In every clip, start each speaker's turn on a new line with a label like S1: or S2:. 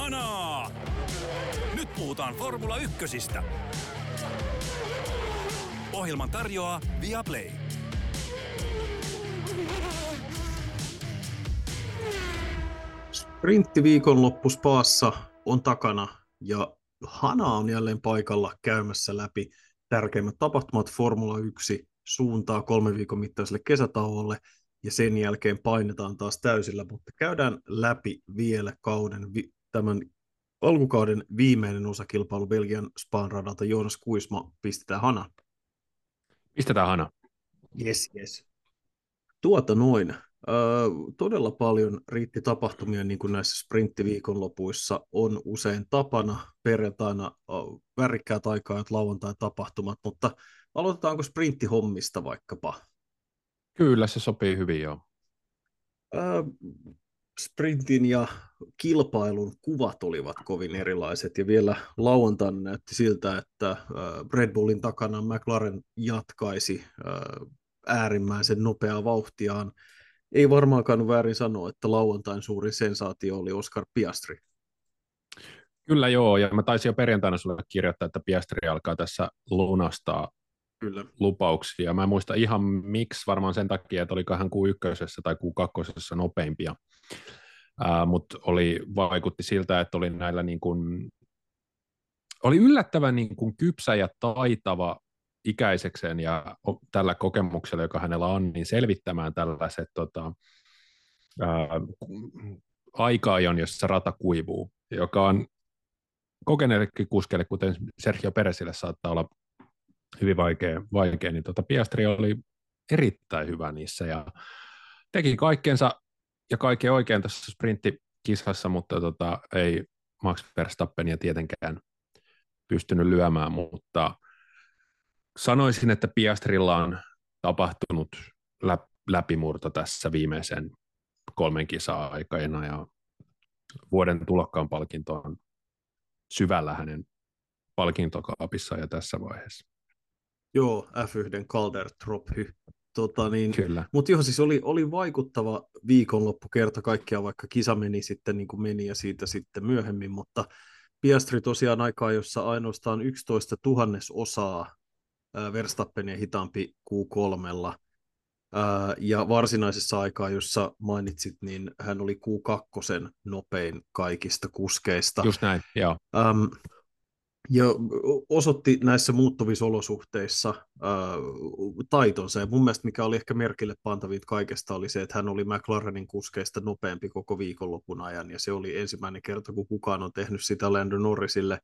S1: Kanaa! Nyt puhutaan Formula Ykkösistä. Ohjelman tarjoaa Viaplay.
S2: Sprintti viikonloppu Spaassa on takana ja Hana on jälleen paikalla käymässä läpi tärkeimmät tapahtumat Formula 1 suuntaa kolmen viikon mittaiselle kesätauolle ja sen jälkeen painetaan taas täysillä, mutta käydään läpi vielä kauden, tämän alkukauden viimeinen osakilpailu Belgian Spaan radalta. Joonas Kuisma, pistetään Hana.
S3: Pistetään Hana.
S2: Yes, yes. Tuota noin. Öö, todella paljon riitti tapahtumia, niin kuin näissä sprinttiviikonlopuissa on usein tapana. Perjantaina värikkäät aikaa, lauantai-tapahtumat, mutta aloitetaanko sprinttihommista vaikkapa?
S3: Kyllä, se sopii hyvin joo.
S2: Öö, sprintin ja kilpailun kuvat olivat kovin erilaiset ja vielä lauantaina näytti siltä, että Red Bullin takana McLaren jatkaisi äärimmäisen nopeaa vauhtiaan. Ei varmaankaan väärin sanoa, että lauantain suuri sensaatio oli Oscar Piastri.
S3: Kyllä joo, ja mä taisin jo perjantaina sulle kirjoittaa, että Piastri alkaa tässä lunastaa Kyllä. lupauksia. Mä en muista ihan miksi, varmaan sen takia, että olikohan Q1 tai Q2 nopeimpia. Uh, mutta vaikutti siltä, että oli näillä niin kuin, oli yllättävän niin kuin kypsä ja taitava ikäisekseen ja tällä kokemuksella, joka hänellä on, niin selvittämään tällaiset tota, aika-ajon, jossa rata kuivuu, joka on kokeneellekin kuskeille, kuten Sergio Peresille saattaa olla hyvin vaikea, vaikea niin tota Piastri oli erittäin hyvä niissä ja teki kaikkensa ja kaikki oikein tässä sprinttikisassa, mutta tota, ei Max Verstappenia tietenkään pystynyt lyömään, mutta sanoisin, että Piastrilla on tapahtunut läpimurto tässä viimeisen kolmen kisaa aikana ja vuoden tulokkaan palkinto on syvällä hänen palkintokaapissa ja tässä vaiheessa.
S2: Joo, F1 Calder Trophy. Tota niin, Kyllä. Mutta joo, siis oli, oli vaikuttava viikonloppu kerta kaikkiaan, vaikka kisa meni sitten niin kuin meni ja siitä sitten myöhemmin, mutta Piastri tosiaan aikaa, jossa ainoastaan 11 tuhannesosaa Verstappenia hitaampi Q3, ja varsinaisessa aikaa, jossa mainitsit, niin hän oli Q2 nopein kaikista kuskeista.
S3: Just näin, joo.
S2: Ähm, ja osoitti näissä muuttuvissa olosuhteissa äh, taitonsa. Ja mun mielestä mikä oli ehkä merkille pantavit kaikesta oli se, että hän oli McLarenin kuskeista nopeampi koko viikonlopun ajan. Ja se oli ensimmäinen kerta, kun kukaan on tehnyt sitä Lando Norrisille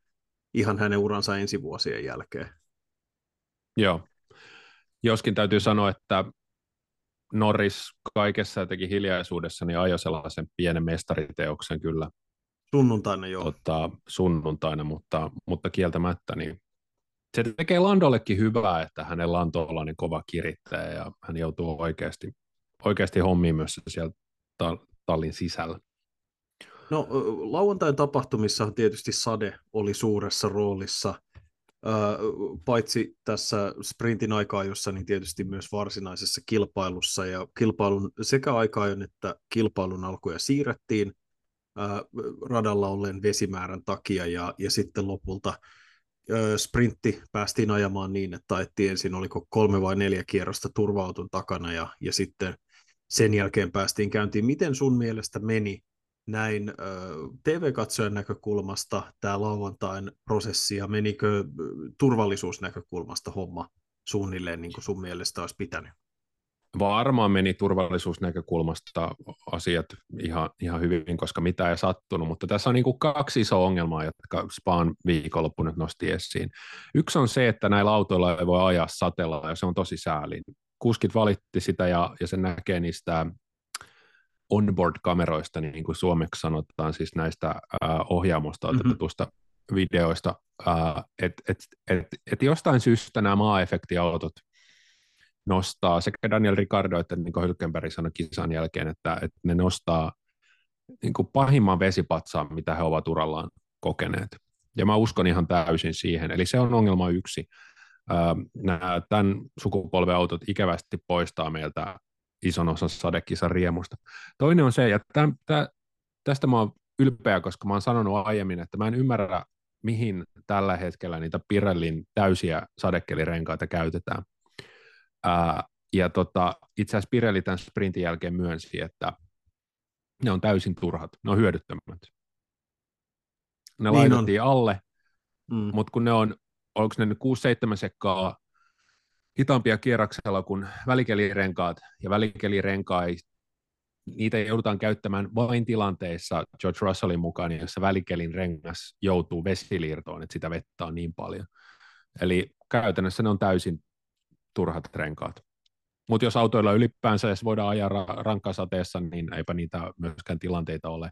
S2: ihan hänen uransa ensi vuosien jälkeen.
S3: Joo. Joskin täytyy sanoa, että Norris kaikessa teki hiljaisuudessa, niin ajoi sellaisen pienen mestariteoksen kyllä
S2: Sunnuntaina joo.
S3: Tota, sunnuntaina, mutta, mutta kieltämättä niin se tekee Landollekin hyvää, että hänellä on tuollainen kova kirittäjä ja hän joutuu oikeasti, oikeasti hommiin myös siellä tallin sisällä.
S2: No lauantain tapahtumissa tietysti sade oli suuressa roolissa, paitsi tässä sprintin aikaa, jossa niin tietysti myös varsinaisessa kilpailussa ja kilpailun sekä aikaa, että kilpailun alkuja siirrettiin – radalla olleen vesimäärän takia ja, ja sitten lopulta sprintti päästiin ajamaan niin, että taettiin ensin oliko kolme vai neljä kierrosta turvautun takana ja, ja sitten sen jälkeen päästiin käyntiin. Miten sun mielestä meni näin TV-katsojan näkökulmasta tämä lauantain prosessi ja menikö turvallisuusnäkökulmasta homma suunnilleen niin kuin sun mielestä olisi pitänyt?
S3: Varmaan meni turvallisuusnäkökulmasta asiat ihan, ihan hyvin, koska mitä ei sattunut, mutta tässä on niin kuin kaksi isoa ongelmaa, jotka Spaan viikonloppu nyt nosti esiin. Yksi on se, että näillä autoilla ei voi ajaa satella, ja se on tosi säälin. Kuskit valitti sitä, ja, ja se näkee niistä onboard-kameroista, niin kuin suomeksi sanotaan, siis näistä äh, ohjaamosta otetusta mm-hmm. videoista, äh, että et, et, et jostain syystä nämä maa-efektiautot nostaa sekä Daniel Ricardo että niin Hylkenberg sanoi kisan jälkeen, että, että ne nostaa niin kuin pahimman vesipatsaan, mitä he ovat urallaan kokeneet. Ja mä uskon ihan täysin siihen. Eli se on ongelma yksi. Nämä tämän sukupolven autot ikävästi poistaa meiltä ison osan sadekisan riemusta. Toinen on se, ja tämän, tästä mä oon ylpeä, koska mä oon sanonut aiemmin, että mä en ymmärrä, mihin tällä hetkellä niitä Pirellin täysiä sadekelirenkaita käytetään. Ää, ja tota, itse asiassa Pirelli tämän sprintin jälkeen myönsi, että ne on täysin turhat, ne on hyödyttömät. Ne niin laitettiin on. alle, mm. mutta kun ne on, onko ne nyt 6-7 sekkaa hitaampia kierroksella kuin välikelirenkaat, ja välikelirenkaat niitä joudutaan käyttämään vain tilanteissa George Russellin mukaan, jossa välikelin rengas joutuu vesiliirtoon, että sitä vettä on niin paljon. Eli käytännössä ne on täysin turhat renkaat. Mutta jos autoilla ylipäänsä edes voidaan ajaa ra- rankkasateessa, niin eipä niitä myöskään tilanteita ole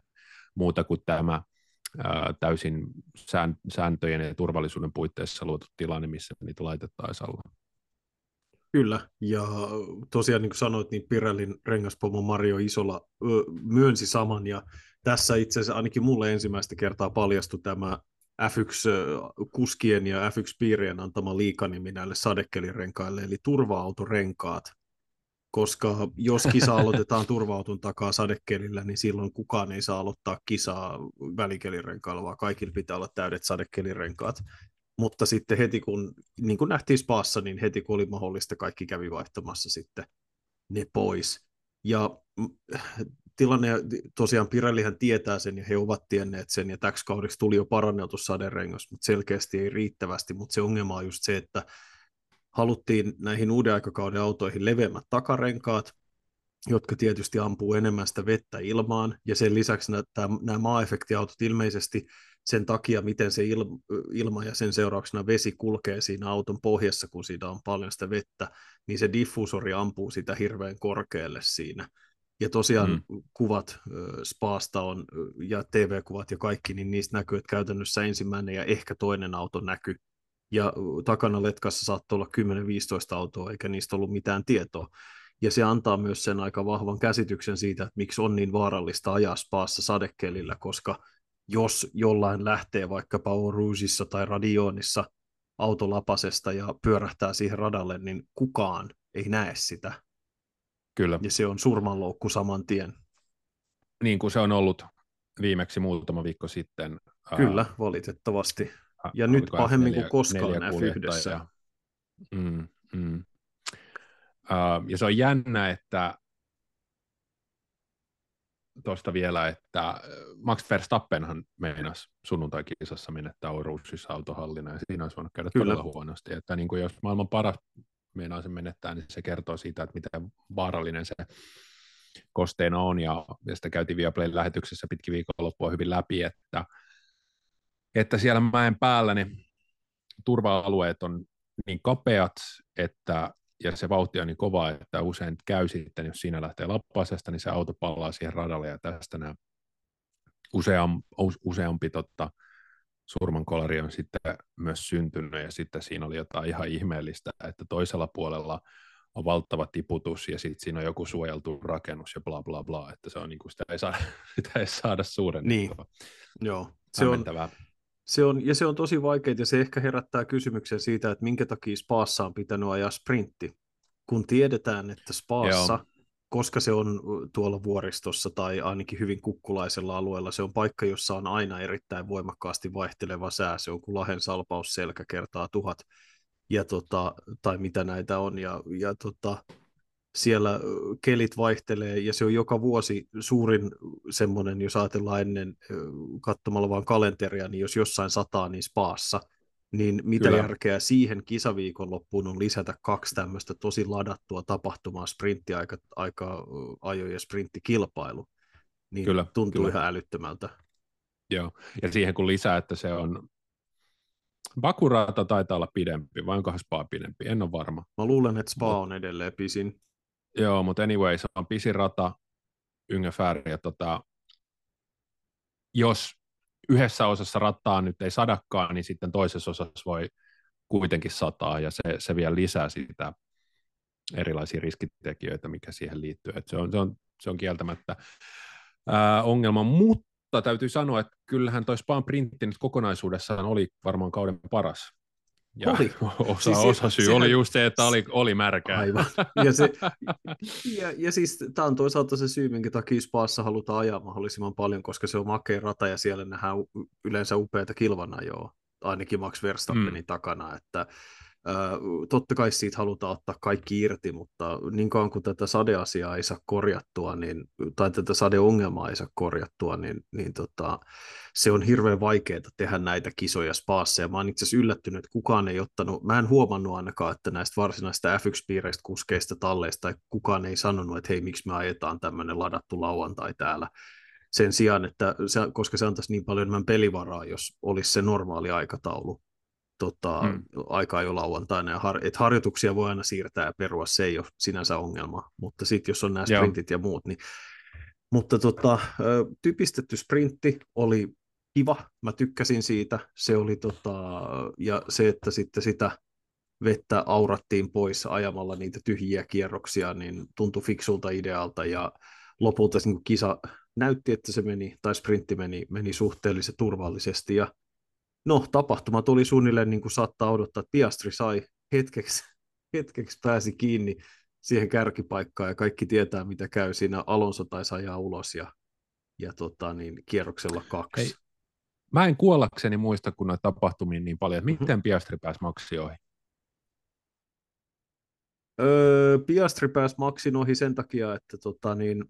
S3: muuta kuin tämä ää, täysin sääntöjen ja turvallisuuden puitteissa luotu tilanne, missä niitä laitettaisiin alla.
S2: Kyllä, ja tosiaan niin kuin sanoit, niin Pirellin rengaspomo Mario Isola myönsi saman, ja tässä itse asiassa ainakin mulle ensimmäistä kertaa paljastui tämä F1-kuskien ja F1-piirien antama liikanimi näille sadekelirenkaille, eli turva-autorenkaat, koska jos kisa aloitetaan turva-auton takaa sadekelillä, niin silloin kukaan ei saa aloittaa kisaa välikelirenkailla, vaan kaikilla pitää olla täydet sadekelirenkaat mutta sitten heti kun, niin kuin nähtiin Spaassa, niin heti kun oli mahdollista, kaikki kävi vaihtamassa sitten ne pois. Ja mm, tilanne, tosiaan Pirellihän tietää sen ja he ovat tienneet sen ja täksi kaudeksi tuli jo paranneltu saderengas, mutta selkeästi ei riittävästi, mutta se ongelma on just se, että haluttiin näihin uuden aikakauden autoihin leveämmät takarenkaat, jotka tietysti ampuu enemmän sitä vettä ilmaan, ja sen lisäksi nämä, nämä maa-efektiautot ilmeisesti sen takia, miten se ilma ja sen seurauksena vesi kulkee siinä auton pohjassa, kun siinä on paljon sitä vettä, niin se diffusori ampuu sitä hirveän korkealle siinä. Ja tosiaan mm. kuvat Spaasta on, ja TV-kuvat ja kaikki, niin niistä näkyy, että käytännössä ensimmäinen ja ehkä toinen auto näkyy. Ja takana letkassa saattoi olla 10-15 autoa, eikä niistä ollut mitään tietoa. Ja se antaa myös sen aika vahvan käsityksen siitä, että miksi on niin vaarallista ajaa Spaassa sadekelillä, koska – jos jollain lähtee vaikkapa Rougeissa tai Radionissa autolapasesta ja pyörähtää siihen radalle, niin kukaan ei näe sitä.
S3: Kyllä.
S2: Ja se on surmanloukku saman tien.
S3: Niin kuin se on ollut viimeksi muutama viikko sitten.
S2: Kyllä, ää, valitettavasti. Ja nyt pahemmin kuin koskaan F1. Ja,
S3: mm, mm. Uh, ja se on jännä, että tuosta vielä, että Max Verstappenhan meinasi sunnuntai-kisassa menettää Oruusissa autohallina, ja siinä olisi voinut käydä Kyllä. todella huonosti. Että niin kuin jos maailman paras meinaa sen menettää, niin se kertoo siitä, että miten vaarallinen se kosteena on, ja, ja sitä käytiin Viaplayn lähetyksessä pitkin viikonloppua hyvin läpi, että, että siellä mäen päällä ne turva-alueet on niin kapeat, että ja se vauhti on niin kova, että usein käy sitten, jos siinä lähtee lappasesta, niin se auto pallaa siihen radalle ja tästä nämä useam, useampi totta, surmankolari on sitten myös syntynyt ja sitten siinä oli jotain ihan ihmeellistä, että toisella puolella on valtava tiputus ja sitten siinä on joku suojeltu rakennus ja bla bla bla, että se on niin kuin sitä ei saada, sitä ei saada suuren.
S2: Niin, joo. Se on, se on, ja se on tosi vaikeaa, ja se ehkä herättää kysymyksen siitä, että minkä takia Spaassa on pitänyt ajaa sprintti, kun tiedetään, että Spaassa, Joo. Koska se on tuolla vuoristossa tai ainakin hyvin kukkulaisella alueella, se on paikka, jossa on aina erittäin voimakkaasti vaihteleva sää, se on kuin Lahen salpaus selkä kertaa tuhat, ja tota, tai mitä näitä on, ja, ja tota, siellä kelit vaihtelee ja se on joka vuosi suurin semmoinen, jos ajatellaan ennen katsomalla vain kalenteria, niin jos jossain sataa, niin spaassa, niin mitä Kyllä. järkeä siihen kisaviikonloppuun on lisätä kaksi tämmöistä tosi ladattua tapahtumaa, sprinttiaika, aika, ajo- ja sprinttikilpailu, niin Kyllä. tuntuu Kyllä. ihan älyttömältä.
S3: Joo, ja siihen kun lisää, että se on Bakurata taitaa olla pidempi, vai onkohan Spa pidempi? En ole varma.
S2: Mä luulen, että Spa on edelleen pisin.
S3: Joo, mutta anyway, se on pisin rata ungefär, ja tota, jos yhdessä osassa rattaa nyt ei sadakaan, niin sitten toisessa osassa voi kuitenkin sataa, ja se, se vielä lisää sitä erilaisia riskitekijöitä, mikä siihen liittyy. Et se, on, se, on, se on kieltämättä ää, ongelma, mutta täytyy sanoa, että kyllähän toi Span printti nyt kokonaisuudessaan oli varmaan kauden paras Ja
S2: Oli.
S3: osa,
S2: Siis
S3: osa syy
S2: sehän-
S3: oli just se, että oli, oli märkää.
S2: Aivan. Ja, se, ja, ja siis tämä on toisaalta se syy, minkä takia Spaassa halutaan ajaa mahdollisimman paljon, koska se on makea rata ja siellä nähdään yleensä upeata kilvanajoa, ainakin Max Verstappenin mm. takana, että totta kai siitä halutaan ottaa kaikki irti, mutta niin kauan kuin tätä sadeasiaa ei saa korjattua, niin, tai tätä sadeongelmaa ei saa korjattua, niin, niin tota, se on hirveän vaikeaa tehdä näitä kisoja Spaassa, ja mä oon itse asiassa yllättynyt, että kukaan ei ottanut, mä en huomannut ainakaan, että näistä varsinaisista F1-piireistä, kuskeista, talleista, kukaan ei sanonut, että hei, miksi me ajetaan tämmöinen ladattu lauantai täällä, sen sijaan, että se, koska se antaisi niin paljon enemmän pelivaraa, jos olisi se normaali aikataulu, tota,
S3: Mm.
S2: aikaa jo lauantaina, ja har, et harjoituksia voi aina siirtää ja perua, se ei ole sinänsä ongelma, mutta sitten jos on nämä
S3: Joo.
S2: sprintit ja muut, niin mutta tota, typistetty sprintti oli kiva, mä tykkäsin siitä, se oli tota, ja se, että sitten sitä vettä aurattiin pois ajamalla niitä tyhjiä kierroksia, niin tuntui fiksulta idealta. Ja lopulta niin kisa näytti, että se meni, tai sprintti meni, meni suhteellisen turvallisesti. Ja no, tapahtumat oli suunnilleen niin kuin saattaa odottaa, että Piastri sai hetkeksi, hetkeksi pääsi kiinni siihen kärkipaikkaan ja kaikki tietää, mitä käy siinä. Alonso taisi ajaa ulos ja, ja tota, niin, kierroksella kaksi.
S3: Hei, Mä en kuollakseni muista, kun noita tapahtumia niin paljon, että miten Piastri pääsi Maxi ohi.
S2: Öö, Piastri pääsi Maxin ohi sen takia, että tota, niin,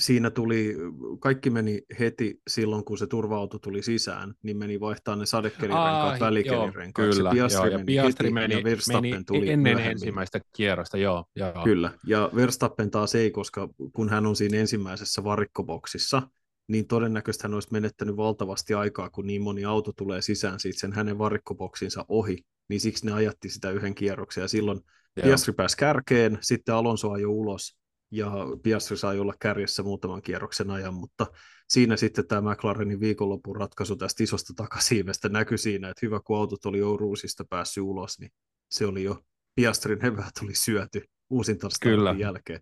S2: siinä tuli, kaikki meni heti silloin, kun se turva-auto tuli sisään, niin meni vaihtaa ne sadekelirenkaat välikelirenkaat.
S3: Kyllä,
S2: Piastri
S3: joo, ja
S2: meni
S3: Piastri
S2: heti
S3: meni,
S2: ja Verstappen
S3: meni
S2: tuli
S3: ennen
S2: myöhemmin.
S3: ensimmäistä kierrosta, joo. joo.
S2: Kyllä, ja Verstappen taas ei, koska kun hän on siinä ensimmäisessä varikkoboksissa, niin todennäköisesti hän olisi menettänyt valtavasti aikaa, kun niin moni auto tulee sisään siitä sen hänen varikkoboksinsa ohi, niin siksi ne ajatti sitä yhden kierroksen, ja silloin
S3: Joo.
S2: Piastri pääsi kärkeen, sitten Alonso ajoi ulos, ja Piastri sai olla kärjessä muutaman kierroksen ajan, mutta siinä sitten tämä McLarenin viikonlopun ratkaisu tästä isosta takasiivestä näkyi siinä, että hyvä kun autot oli jo ruusista päässyt ulos, niin se oli jo, Piastrin eväät oli syöty uusinta
S3: Kyllä.
S2: jälkeen.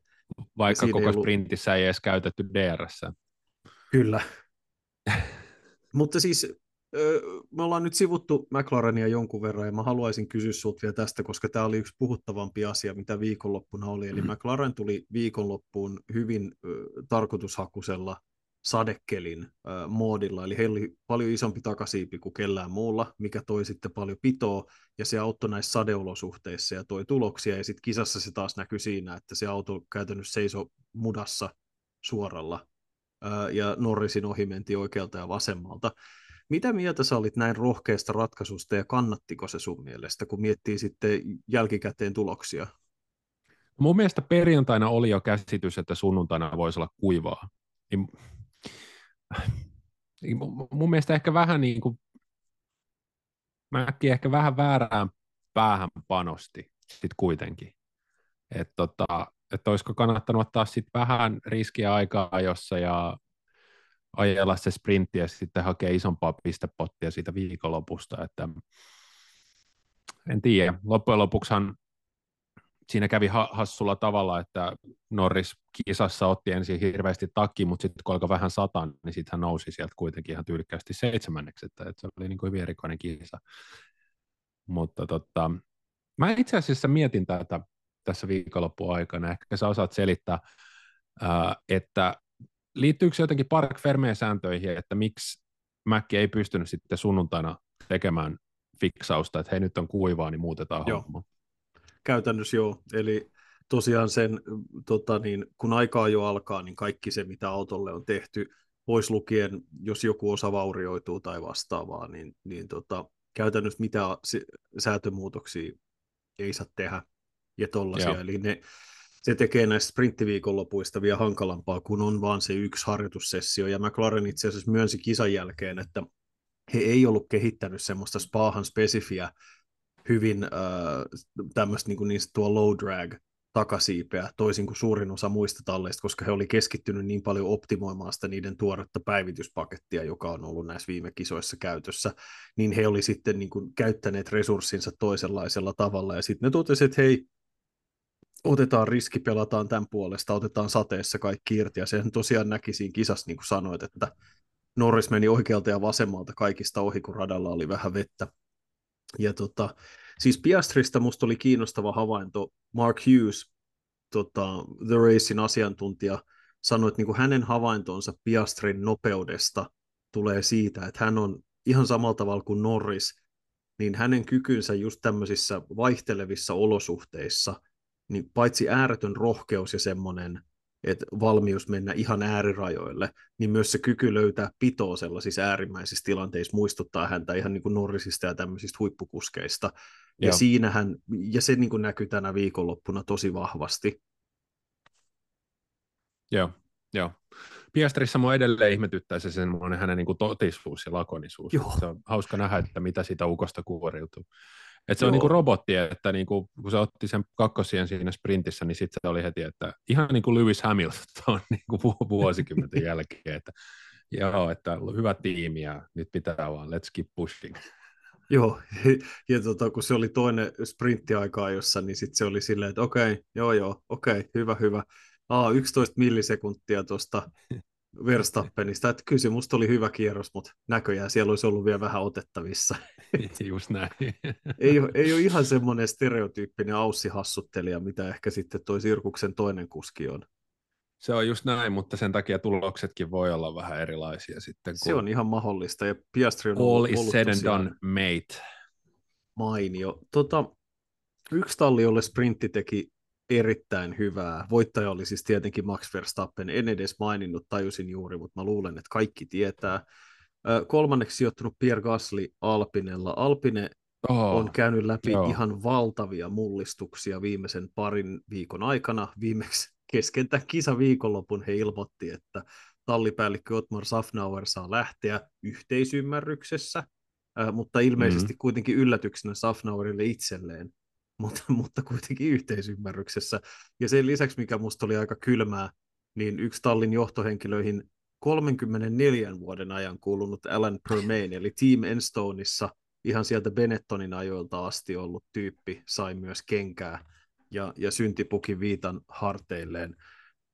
S3: Vaikka koko
S2: ei ollut-
S3: sprintissä ei edes käytetty DRS.
S2: Kyllä. Mutta siis me ollaan nyt sivuttu McLarenia jonkun verran ja mä haluaisin kysyä sinulta vielä tästä, koska tämä oli yksi puhuttavampi asia, mitä viikonloppuna oli. Eli
S3: Mm.
S2: McLaren tuli viikonloppuun hyvin ö, tarkoitushakusella sadekelin ö, moodilla, eli heillä oli paljon isompi takasiipi kuin kellään muulla, mikä toi sitten paljon pitoa, ja se auttoi näissä sadeolosuhteissa ja toi tuloksia, ja sitten kisassa se taas näkyi siinä, että se auto käytännössä seisoi mudassa suoralla, ja Norrisin ohi mentiin oikealta ja vasemmalta. Mitä mieltä sä olit näin rohkeasta ratkaisusta ja kannattiko se sun mielestä, kun miettii sitten jälkikäteen tuloksia?
S3: Mun mielestä perjantaina oli jo käsitys, että sunnuntaina voisi olla kuivaa. Niin, mun- mielestä ehkä vähän niin kuin, mäkin ehkä vähän väärään päähän panosti sit kuitenkin. Että tota, et olisiko kannattanut ottaa sit vähän riskiä aikaa jossa ja ajella se sprintti ja sitten hakea isompaa pistepottia siitä viikonlopusta, että en tiedä. Loppujen lopuksihan siinä kävi ha- hassulla tavalla, että Norris kisassa otti ensin hirveästi takki, mutta sitten kun alkoi vähän sataa, niin sitten hän nousi sieltä kuitenkin ihan tyylikkästi seitsemänneksi, että, että se oli niin kuin hyvin erikoinen kisa. Mutta tota, mä itse asiassa mietin tätä tässä viikonloppuaikana, aikana, ehkä sä osaat selittää, ää, että liittyykö se jotenkin Park Fermeen sääntöihin, että miksi Mäkki ei pystynyt sitten sunnuntaina tekemään fiksausta, että hei nyt on kuivaa, niin muutetaan
S2: Joo.
S3: homma.
S2: Käytännössä joo, eli tosiaan sen, tota niin, kun aikaa jo alkaa, niin kaikki se, mitä autolle on tehty, pois lukien, jos joku osa vaurioituu tai vastaavaa, niin, niin tota, käytännössä mitä säätömuutoksia ei saa tehdä ja tollaisia,
S3: Joo.
S2: eli ne, se tekee näistä sprinttiviikonlopuista vielä hankalampaa, kun on vaan se yksi harjoitussessio, ja McLaren itse asiassa myönsi kisan jälkeen, että he ei ollut kehittänyt semmoista spaahan spesifiä hyvin äh, tämmöistä niin, niin sanottua low drag takasiipeä, toisin kuin suurin osa muista talleista, koska he oli keskittynyt niin paljon optimoimaan sitä niiden tuoretta päivityspakettia, joka on ollut näissä viime kisoissa käytössä, niin he oli sitten niin kuin käyttäneet resurssinsa toisenlaisella tavalla, ja sitten ne totesivat, että hei, otetaan riski, pelataan tämän puolesta, otetaan sateessa kaikki irti, ja sen tosiaan näki siinä kisassa, niin kuin sanoit, että Norris meni oikealta ja vasemmalta kaikista ohi, kun radalla oli vähän vettä. Ja tota, siis Piastrista musta oli kiinnostava havainto. Mark Hughes, tota, The Racein asiantuntija, sanoi, että niin kuin hänen havaintonsa Piastrin nopeudesta tulee siitä, että hän on ihan samalla tavalla kuin Norris, niin hänen kykynsä just tämmöisissä vaihtelevissa olosuhteissa, niin paitsi ääretön rohkeus ja semmoinen että valmius mennä ihan äärirajoille, niin myös se kyky löytää pitoa sellaisissa äärimmäisissä tilanteissa muistuttaa häntä ihan niin kuin Norrisista ja tämmöisistä huippukuskeista. Ja, Joo. siinähän, ja se niin kuin näkyy tänä viikonloppuna tosi vahvasti.
S3: Joo, Joo. Piastrissa mua edelleen ihmetyttää se semmoinen hänen niin kuin totisuus ja lakonisuus. Joo. Se on hauska nähdä, että mitä siitä ukosta kuoriutuu. Et se Joo. on niinku robotti, että niinku, kun se otti sen kakkosien siinä sprintissä, niin sitten se oli heti, että ihan niin kuin Lewis Hamilton niinku vuosikymmenten jälkeen, että joo, että hyvä tiimi ja nyt pitää vaan, let's keep pushing.
S2: Joo, ja tota, kun se oli toinen sprinttiaikaa jossa, niin sitten se oli silleen, että okei, okay, joo joo, okei, okay, hyvä hyvä. Aa, 11 millisekuntia tuosta Verstappenista, että kyllä se musta oli hyvä kierros, mutta näköjään siellä olisi ollut vielä vähän otettavissa.
S3: Just näin.
S2: ei, ole, ei ole ihan semmoinen stereotyyppinen aussihassuttelija, mitä ehkä sitten toi Sirkuksen toinen kuski on.
S3: Se on just näin, mutta sen takia tuloksetkin voi olla vähän erilaisia sitten. Kun...
S2: Se on ihan mahdollista, ja Piastri on
S3: All ollut, is said and done, mate.
S2: Mainio. Tota, yksi talli, jolle sprintti teki erittäin hyvää. Voittaja oli siis tietenkin Max Verstappen. En edes maininnut, tajusin juuri, mutta mä luulen, että kaikki tietää. Kolmanneksi sijoittunut Pierre Gasly Alpinella. Alpine oh, on käynyt läpi joo. ihan valtavia mullistuksia viimeisen parin viikon aikana. Viimeksi kesken tämän kisaviikonlopun he ilmoitti, että tallipäällikkö Otmar Safnauer saa lähteä yhteisymmärryksessä, mutta ilmeisesti mm-hmm. kuitenkin yllätyksenä Safnauerille itselleen mutta, mutta kuitenkin yhteisymmärryksessä. Ja sen lisäksi, mikä musta oli aika kylmää, niin yksi tallin johtohenkilöihin 34 vuoden ajan kuulunut Alan Permain, eli Team Enstoneissa ihan sieltä Benettonin ajoilta asti ollut tyyppi, sai myös kenkää ja, ja syntipukin viitan harteilleen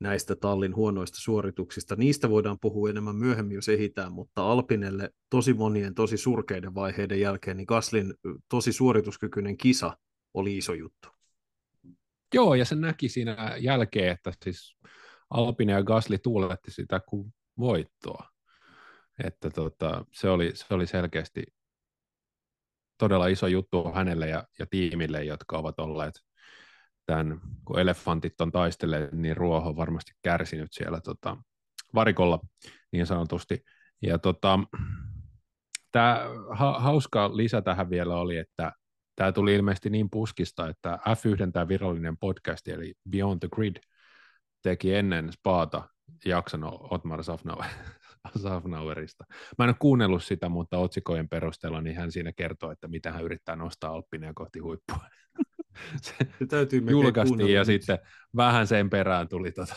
S2: näistä tallin huonoista suorituksista. Niistä voidaan puhua enemmän myöhemmin, jos ehitään, mutta Alpinelle tosi monien tosi surkeiden vaiheiden jälkeen, niin Gaslin tosi suorituskykyinen kisa oli iso juttu.
S3: Joo, ja se näki siinä jälkeen, että siis Alpine ja Gasly tuuletti sitä kuin voittoa. Että tota, se, oli, se oli selkeästi todella iso juttu hänelle ja, ja tiimille, jotka ovat olleet tämän, kun elefantit on taistelleet, niin ruoho on varmasti kärsinyt siellä tota, varikolla niin sanotusti. Ja tota, tämä ha, hauska lisä tähän vielä oli, että tämä tuli ilmeisesti niin puskista, että F1, tämä virallinen podcast, eli Beyond the Grid, teki ennen Spaata jakson Otmar Safnauer, Safnauerista. Mä en ole kuunnellut sitä, mutta otsikojen perusteella niin hän siinä kertoo, että mitä hän yrittää nostaa Alppinia kohti huippua.
S2: Se, täytyy
S3: julkaistiin ja sitten vähän sen perään tuli, tota,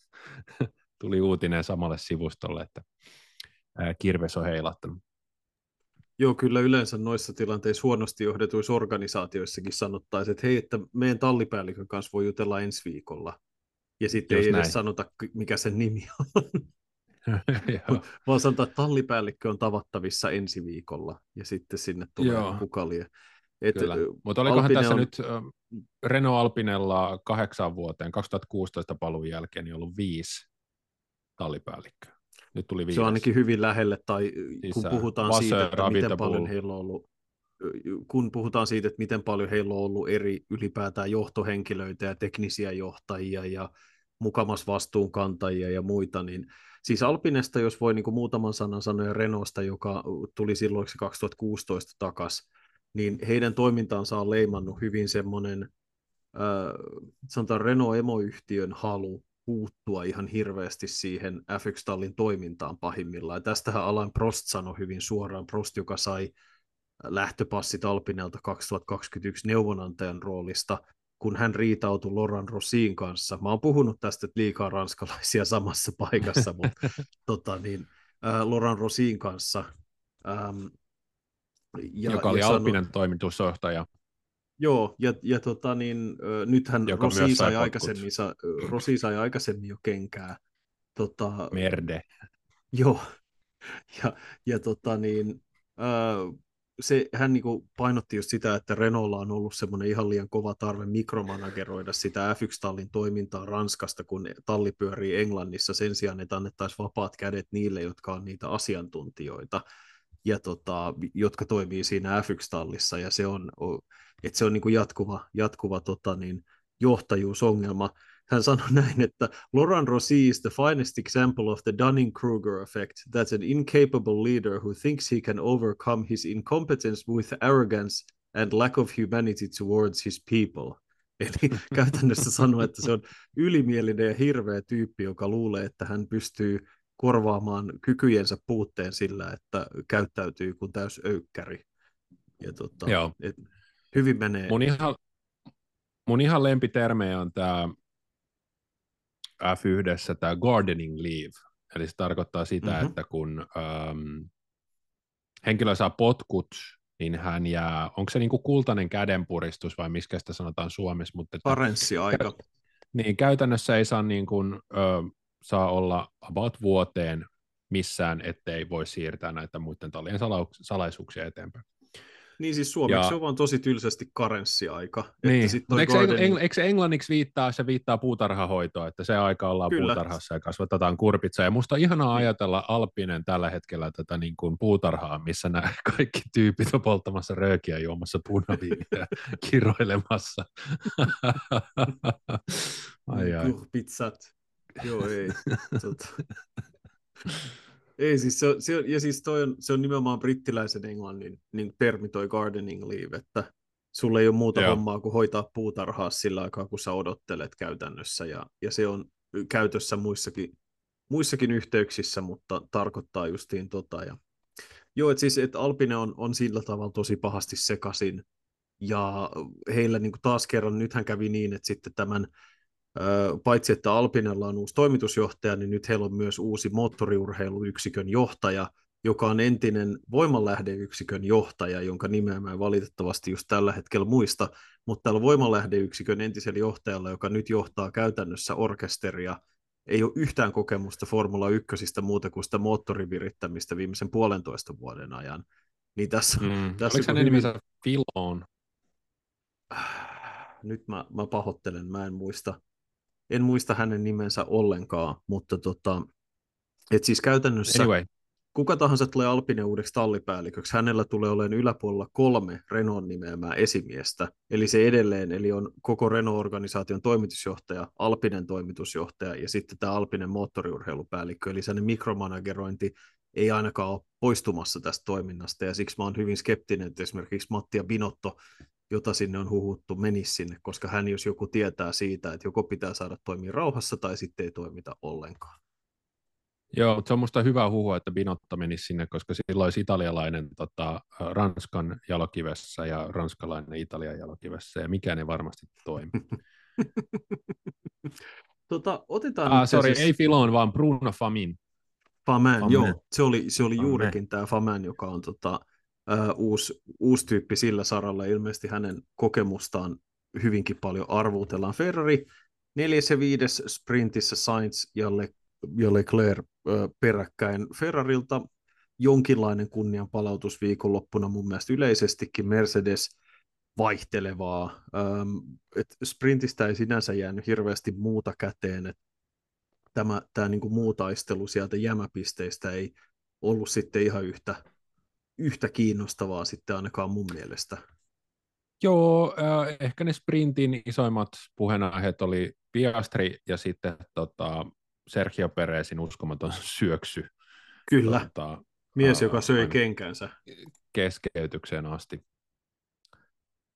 S3: tuli uutinen samalle sivustolle, että kirves on heilattanut.
S2: Joo, kyllä yleensä noissa tilanteissa huonosti johdetuissa organisaatioissakin sanottaisiin, että hei, että meidän tallipäällikön kanssa voi jutella ensi viikolla. Ja sitten Just ei näin. edes sanota, mikä sen nimi on. vaan sanotaan, että tallipäällikkö on tavattavissa ensi viikolla, ja sitten sinne tulee Joo. kukalie.
S3: Et, Mutta olikohan Alpine tässä on... nyt Renault Alpinella kahdeksan vuoteen, 2016 paluun jälkeen, niin ollut viisi tallipäällikköä. Nyt tuli viides.
S2: Se on ainakin hyvin lähelle, tai siis kun puhutaan siitä, että miten paljon heillä on ollut kun puhutaan siitä, että miten paljon heillä on ollut eri ylipäätään johtohenkilöitä ja teknisiä johtajia ja mukamas vastuunkantajia ja muita, niin siis Alpinesta, jos voi niin kuin muutaman sanan sanoa Renosta, joka tuli silloin 2016 takas, niin heidän toimintaansa on leimannut hyvin semmoinen, äh, sanotaan Renault-emoyhtiön halu puuttua ihan hirveästi siihen F1-tallin toimintaan pahimmillaan. Ja tästähän Alan Prost sanoi hyvin suoraan, Prost, joka sai lähtöpassit Alpinelta 2021 neuvonantajan roolista, kun hän riitautui Loran Rosin kanssa. Mä oon puhunut tästä, että liikaa ranskalaisia samassa paikassa, mutta tota, niin, äh, Loran Rosin kanssa. Ähm,
S3: ja, joka oli ja Alpinen sano... toimitusjohtaja.
S2: Joo, ja, ja tota, niin, ö, nythän Joka Rosi sai, aikaisemmin, sa, Rosi sai aikaisemmin jo kenkää. Tota,
S3: Merde.
S2: Joo, ja, ja tota, niin, ö, se, hän niin kuin painotti just sitä, että Renaultlla on ollut semmoinen ihan liian kova tarve mikromanageroida sitä F1-tallin toimintaa Ranskasta, kun talli pyörii Englannissa sen sijaan, että annettaisiin vapaat kädet niille, jotka on niitä asiantuntijoita ja tota, jotka toimii siinä F1-tallissa, ja se on, että se on niin kuin jatkuva, jatkuva tota, niin, johtajuusongelma. Hän sanoi näin, että Laurent Rossi is the finest example of the Dunning-Kruger effect. That's an incapable leader who thinks he can overcome his incompetence with arrogance and lack of humanity towards his people. Eli käytännössä sanoi, että se on ylimielinen ja hirveä tyyppi, joka luulee, että hän pystyy korvaamaan kykyjensä puutteen sillä, että käyttäytyy kuin täys öykkäri. Ja tota,
S3: Joo.
S2: Et hyvin menee.
S3: Mun ihan, mun ihan lempitermejä on tämä F1, tämä gardening leave. Eli se tarkoittaa sitä,
S2: Mhm.
S3: mm-hmm. että kun ähm, henkilö saa potkut, niin hän jää, onko se niinku kultainen kädenpuristus vai miskä sitä sanotaan Suomessa, mutta että,
S2: Karenssiaika.
S3: niin käytännössä ei saa, niin kuin, ö, saa olla about vuoteen missään, ettei voi siirtää näitä muiden tallien salaisuuksia eteenpäin.
S2: Niin siis suomeksi
S3: Ja-
S2: on vaan tosi tylsästi karenssiaika.
S3: Niin,
S2: Että sit
S3: eikö, engl-
S2: gardening-
S3: engl- eikö se englanniksi viittaa, se viittaa puutarhahoitoa, että se aika ollaan
S2: Kyllä.
S3: puutarhassa ja kasvatetaan kurpitsa. Ja musta on ihanaa ajatella Alppinen tällä hetkellä tätä niin kuin puutarhaa, missä nämä kaikki tyypit on polttamassa röökiä juomassa punaviiniä kiroilemassa. ai ai.
S2: Kurpitsat. Joo, ei. tota. Ei siis se on, se on, ja siis toi on, se on nimenomaan brittiläisen englannin niin termi toi gardening leave, että sulla ei ole muuta
S3: Joo.
S2: hommaa kuin hoitaa puutarhaa sillä aikaa, kun sä odottelet käytännössä, ja, ja se on käytössä muissakin, muissakin yhteyksissä, mutta tarkoittaa justiin tota. Ja, joo, että siis et Alpine on, on sillä tavalla tosi pahasti sekasin, ja heillä niin taas kerran, nythän kävi niin, että sitten tämän paitsi että Alpinella on uusi toimitusjohtaja, niin nyt heillä on myös uusi moottoriurheiluyksikön johtaja, joka on entinen voimanlähdeyksikön johtaja, jonka nimeä mä en valitettavasti just tällä hetkellä muista, mutta tällä voimanlähdeyksikön entisellä johtajalla, joka nyt johtaa käytännössä orkesteria, ei ole yhtään kokemusta Formula 1 muuta kuin sitä moottorivirittämistä viimeisen puolentoista vuoden ajan. Niin tässä,
S3: Mm.
S2: tässä
S3: Oliko hänen
S2: hyvin-
S3: nimensä Filon?
S2: nyt mä, mä pahoittelen, mä en muista, en muista hänen nimensä ollenkaan, mutta tota, et siis käytännössä
S3: Anyway,
S2: kuka tahansa tulee Alpinen uudeksi tallipäälliköksi, hänellä tulee olemaan yläpuolella kolme Renault nimeämää esimiestä, eli se edelleen, eli on koko Renault-organisaation toimitusjohtaja, Alpinen toimitusjohtaja ja sitten tämä Alpinen moottoriurheilupäällikkö, eli sellainen mikromanagerointi ei ainakaan ole poistumassa tästä toiminnasta, ja siksi mä oon hyvin skeptinen, että esimerkiksi Mattia Binotto, jota sinne on huhuttu, menisi sinne, koska hän jos joku tietää siitä, että joko pitää saada toimia rauhassa tai sitten ei toimita ollenkaan.
S3: Joo, mutta se on musta hyvä huhu, että Binotto menisi sinne, koska silloin olisi italialainen tota, Ranskan jalokivessä ja ranskalainen Italian jalokivessä, ja mikään ei varmasti toimi.
S2: Tota, otetaan
S3: ah, sorry,
S2: asiassa-
S3: ei Filon, vaan Bruno Famin.
S2: Faman. joo, se oli, se oli juurikin tämä Faman, joka on tota, ää, uusi, uusi tyyppi sillä saralla. Ilmeisesti hänen kokemustaan hyvinkin paljon arvuutellaan. Ferrari neljäs ja viides sprintissä Sainz ja, Le, ja Leclerc ää, peräkkäin. Ferrarilta jonkinlainen kunnian palautus viikonloppuna mun mielestä yleisestikin Mercedes vaihtelevaa. Ähm, et sprintistä ei sinänsä jäänyt hirveästi muuta käteen, et tämä, tämä niin kuin muu taistelu sieltä jämäpisteistä ei ollut sitten ihan yhtä, yhtä kiinnostavaa sitten ainakaan mun mielestä.
S3: Joo, äh, ehkä ne sprintin isoimmat puheenaiheet oli Piastri ja sitten tota, Sergio Perezin uskomaton syöksy
S2: Kyllä,
S3: tota,
S2: mies,
S3: aa,
S2: joka söi kenkänsä.
S3: keskeytykseen asti.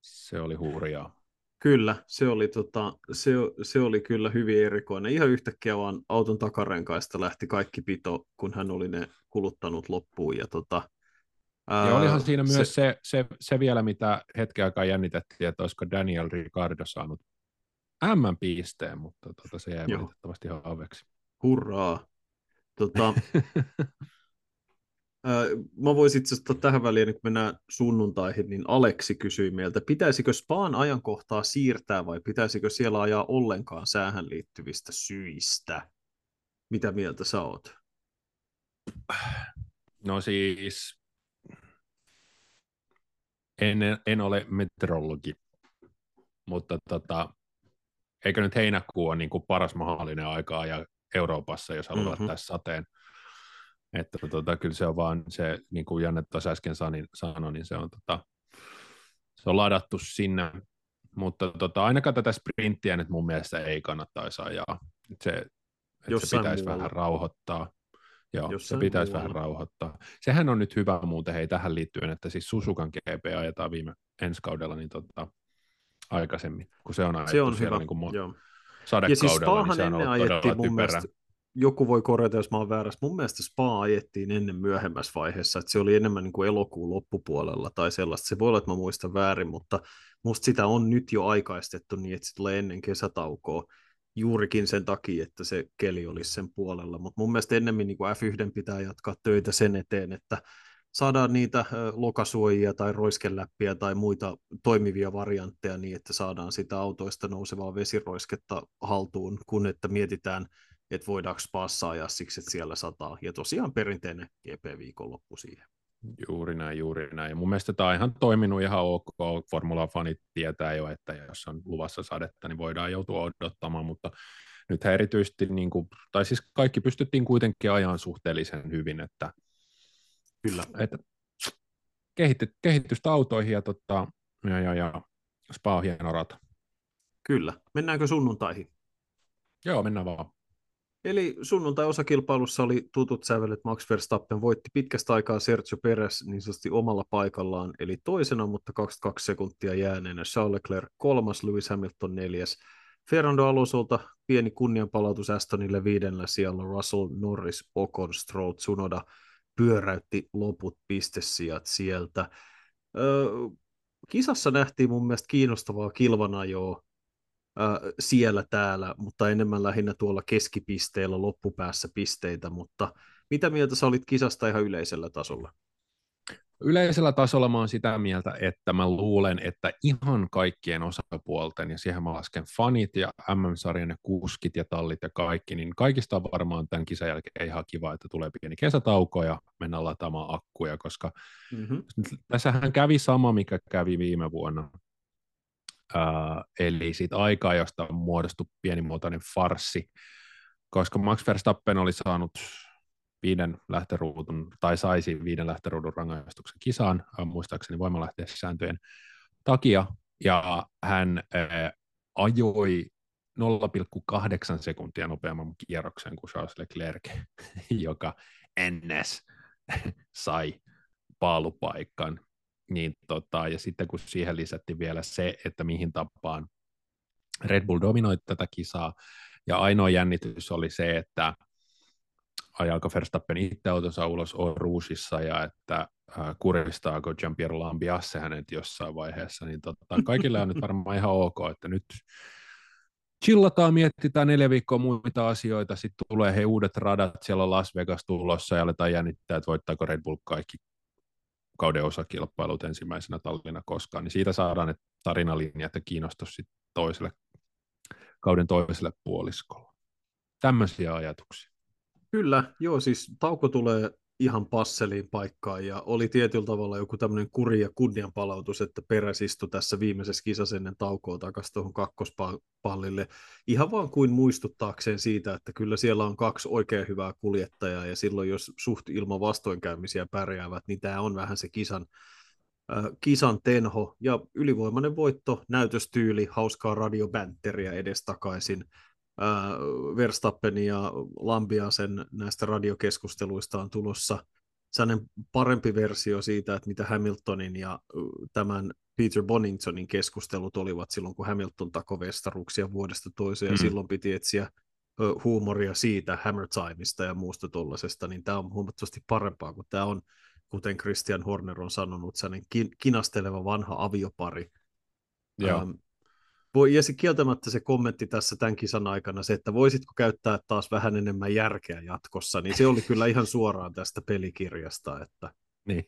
S3: Se oli hurjaa.
S2: Kyllä, se oli, tota, se, se oli kyllä hyvin erikoinen. Ihan yhtäkkiä vaan auton takarenkaista lähti kaikki pito, kun hän oli ne kuluttanut loppuun. Ja, tota, ää,
S3: Ja olihan siinä myös se, se, se vielä, mitä hetken aikaa jännitettiin, että olisiko Daniel Ricardo saanut M-pisteen, mutta tota, se jäi
S2: Joo.
S3: valitettavasti haaveeksi.
S2: Hurraa. Tota, mä voisin itse asiassa tähän väliin, kun mennään sunnuntaihin, niin Aleksi kysyi meiltä, pitäisikö Spaan ajankohtaa siirtää vai pitäisikö siellä ajaa ollenkaan säähän liittyvistä syistä? Mitä mieltä sä oot?
S3: No siis, En, en ole meteorologi, mutta tota, eikö nyt heinäkuu ole niin kuin paras mahdollinen aika ja Euroopassa, jos haluaa mm-hmm. tässä sateen. Että tota, kyllä se on vaan se, niin kuin Janne tuossa äsken sanoi, niin se on, tota, se on ladattu sinne. Mutta tota, ainakaan tätä sprinttiä nyt mun mielestä ei kannattaisi ajaa. Se, että se pitäisi muualla. vähän rauhoittaa. Joo, Jossain se pitäisi muualla. vähän rauhoittaa. Sehän on nyt hyvä muuten, hei tähän liittyen, että siis Susukan GP ajetaan viime ensi kaudella niin tota, aikaisemmin, kun se on ajettu
S2: se on
S3: siellä
S2: hyvä.
S3: niin kuin
S2: Joo.
S3: sadekaudella,
S2: ja siis
S3: niin se on ollut
S2: ajettiin mun mielestä, joku voi korjata, jos mä oon väärässä. Mun mielestä Spa ajettiin ennen myöhemmässä vaiheessa, että se oli enemmän niin kuin elokuun loppupuolella tai sellaista. Se voi olla, että mä muistan väärin, mutta musta sitä on nyt jo aikaistettu niin, että se tulee ennen kesätaukoa juurikin sen takia, että se keli olisi sen puolella. Mutta mun mielestä ennemmin niin kuin F1 pitää jatkaa töitä sen eteen, että saadaan niitä lokasuojia tai roiskeläppiä tai muita toimivia variantteja niin, että saadaan sitä autoista nousevaa vesiroisketta haltuun, kun että mietitään, että voidaanko Spaassa ajaa siksi, että siellä sataa. Ja tosiaan perinteinen GP-viikonloppu siihen.
S3: Juuri näin, juuri näin. Ja mun mielestä tämä on ihan toiminut ihan ok. Formula-fanit tietää jo, että jos on luvassa sadetta, niin voidaan joutua odottamaan, mutta nyt erityisesti, niin kuin, tai siis kaikki pystyttiin kuitenkin ajan suhteellisen hyvin, että,
S2: Kyllä.
S3: että kehity, kehitystä autoihin ja, tota, ja, ja, ja Spa on hieno rata.
S2: Kyllä. Mennäänkö sunnuntaihin?
S3: Joo, mennään vaan.
S2: Eli sunnuntai-osakilpailussa oli tutut sävelet. Max Verstappen voitti pitkästä aikaa Sergio Perez niin sanotusti omalla paikallaan, eli toisena, mutta 22 sekuntia jääneenä. Charles Leclerc kolmas, Lewis Hamilton neljäs. Fernando Alonsolta pieni kunnianpalautus Astonille viidennellä siellä Russell Norris, Ocon, Stroll, Tsunoda pyöräytti loput pistesijat sieltä. Öö, kisassa nähtiin mun mielestä kiinnostavaa kilvanajoa siellä täällä, mutta enemmän lähinnä tuolla keskipisteellä loppupäässä pisteitä, mutta mitä mieltä sä olit kisasta ihan yleisellä tasolla?
S3: Yleisellä tasolla mä oon sitä mieltä, että mä luulen, että ihan kaikkien osapuolten, ja siihen mä lasken fanit ja MM-sarjan ja kuskit ja tallit ja kaikki, niin kaikista on varmaan tämän kisan jälkeen ihan kiva, että tulee pieni kesätauko ja mennään lataamaan akkuja, koska mm-hmm. tässähän kävi sama, mikä kävi viime vuonna Uh, eli siitä aikaa, josta muodostui pienimuotoinen farsi, koska Max Verstappen oli saanut viiden lähtöruudun, tai saisi viiden lähtöruudun rangaistuksen kisaan, uh, muistaakseni voimalähteessääntöjen takia, ja hän uh, ajoi 0,8 sekuntia nopeamman kierroksen kuin Charles Leclerc, joka ns. sai paalupaikan niin tota, ja sitten kun siihen lisättiin vielä se, että mihin tapaan Red Bull dominoi tätä kisaa, ja ainoa jännitys oli se, että ajaako Verstappen itse autonsa ulos Oruusissa ja että äh, kuristaako Jean-Pierre Lambiasse hänet jossain vaiheessa, niin tota, kaikille on nyt varmaan ihan ok, että nyt chillataan, mietitään neljä viikkoa muita asioita, sitten tulee he uudet radat, siellä on Las Vegas tulossa ja aletaan jännittää, että voittaako Red Bull kaikki kauden osakilpailut ensimmäisenä tallina koskaan, niin siitä saadaan ne tarinalinjat ja kiinnostus sitten toiselle, kauden toiselle puoliskolle. Tämmöisiä ajatuksia.
S2: Kyllä, joo, siis tauko tulee ihan passeliin paikkaan ja oli tietyllä tavalla joku tämmöinen kuri ja kunnianpalautus, että peräs istui tässä viimeisessä kisassa ennen taukoa takaisin tuohon kakkospallille. Ihan vaan kuin muistuttaakseen siitä, että kyllä siellä on kaksi oikein hyvää kuljettajaa ja silloin jos suht ilman vastoinkäymisiä pärjäävät, niin tämä on vähän se kisan, äh, kisan tenho ja ylivoimainen voitto, näytöstyyli, hauskaa radiobänteriä edestakaisin. Verstappen ja Lambiasen näistä radiokeskusteluista on tulossa sellainen parempi versio siitä, että mitä Hamiltonin ja tämän Peter Boningtonin keskustelut olivat silloin, kun Hamilton takoi vestaruksia vuodesta toiseen, mm. ja silloin piti etsiä huumoria siitä Hammer Timeista ja muusta tuollaisesta, niin tämä on huomattavasti parempaa, kun tämä on, kuten Christian Horner on sanonut, sellainen kinasteleva vanha aviopari, Joo. Ähm, ja se kieltämättä se kommentti tässä tämän kisan aikana, se, että voisitko käyttää taas vähän enemmän järkeä jatkossa, niin se oli kyllä ihan suoraan tästä pelikirjasta. Että
S3: niin.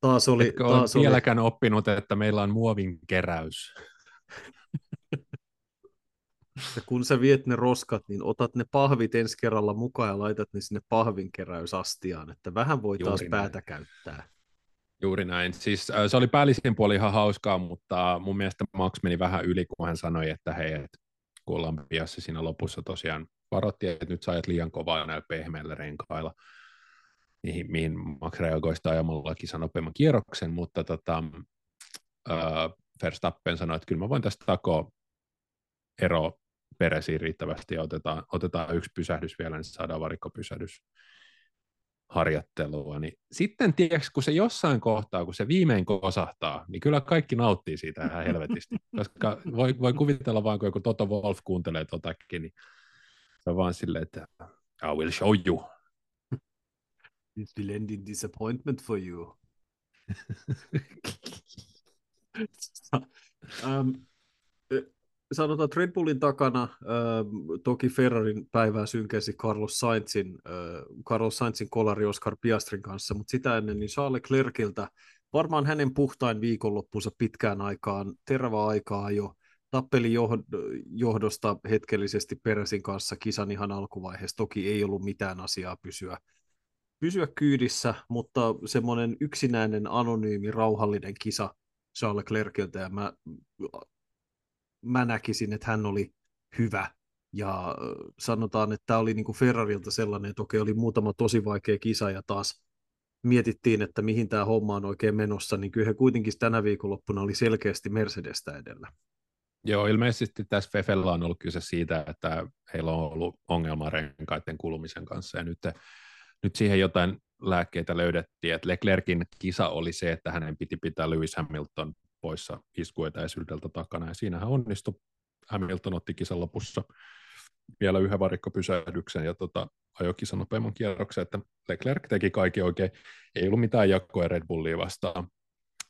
S2: Taas oli,
S3: Etkö
S2: taas
S3: ole vieläkään oli... oppinut, että meillä on muovin keräys?
S2: Ja kun sä viet ne roskat, niin otat ne pahvit ensi kerralla mukaan ja laitat ne sinne pahvin keräysastiaan, että vähän voi Juuri taas näin. päätä käyttää.
S3: Juuri näin. Siis se oli päällisin puoli ihan hauskaa, mutta mun mielestä Max meni vähän yli, kun hän sanoi, että hei, et, kun ollaan piassa siinä lopussa tosiaan varoittiin, että nyt sä ajat liian kovaa näillä pehmeillä renkailla, mihin, mihin Max reagoi sitä ajamalla kisan nopeamman kierroksen, mutta tota, äh, Verstappen sanoi, että kyllä mä voin tästä takoa ero peresiin riittävästi ja otetaan, otetaan yksi pysähdys vielä, niin saadaan varikkopysähdys harjoittelua, niin sitten tiedätkö, kun se jossain kohtaa, kun se viimein kosahtaa, niin kyllä kaikki nauttii siitä ihan helvetisti, koska voi, voi kuvitella vaan, kun joku Toto Wolf kuuntelee totakin, niin se on vaan silleen, että I will show you.
S2: It will end in disappointment for you. um, sanotaan, Red Bullin takana, äh, toki Ferrarin päivää synkäsi Carlos Sainzin, äh, Carlos Sainzin kolari Oscar Piastrin kanssa, mutta sitä ennen niin Charles Leclerciltä varmaan hänen puhtain viikonloppunsa pitkään aikaan, terävä aikaa jo, tappeli johdosta hetkellisesti Peresin kanssa kisan ihan alkuvaiheessa. Toki ei ollut mitään asiaa pysyä, pysyä kyydissä, mutta semmoinen yksinäinen, anonyymi, rauhallinen kisa Charles Leclerciltä, ja mä mä näkisin, että hän oli hyvä. Ja sanotaan, että tämä oli niin kuin Ferrarilta sellainen, että okei, oli muutama tosi vaikea kisa ja taas mietittiin, että mihin tämä homma on oikein menossa, niin kyllä he kuitenkin tänä viikonloppuna oli selkeästi Mercedestä edellä.
S3: Joo, ilmeisesti tässä Fefellä on ollut kyse siitä, että heillä on ollut ongelma renkaiden kulumisen kanssa, ja nyt, nyt siihen jotain lääkkeitä löydettiin, että Leclerkin kisa oli se, että hänen piti pitää Lewis Hamilton poissa iskuetäisyydeltä takana, ja siinähän onnistui. Hamilton otti kisan lopussa vielä yhden varikkopysähdyksen ja tota, ajoi kisan nopeamman kierroksen, että Leclerc teki kaikki oikein. Ei ollut mitään jakkoja Red Bullia vastaan.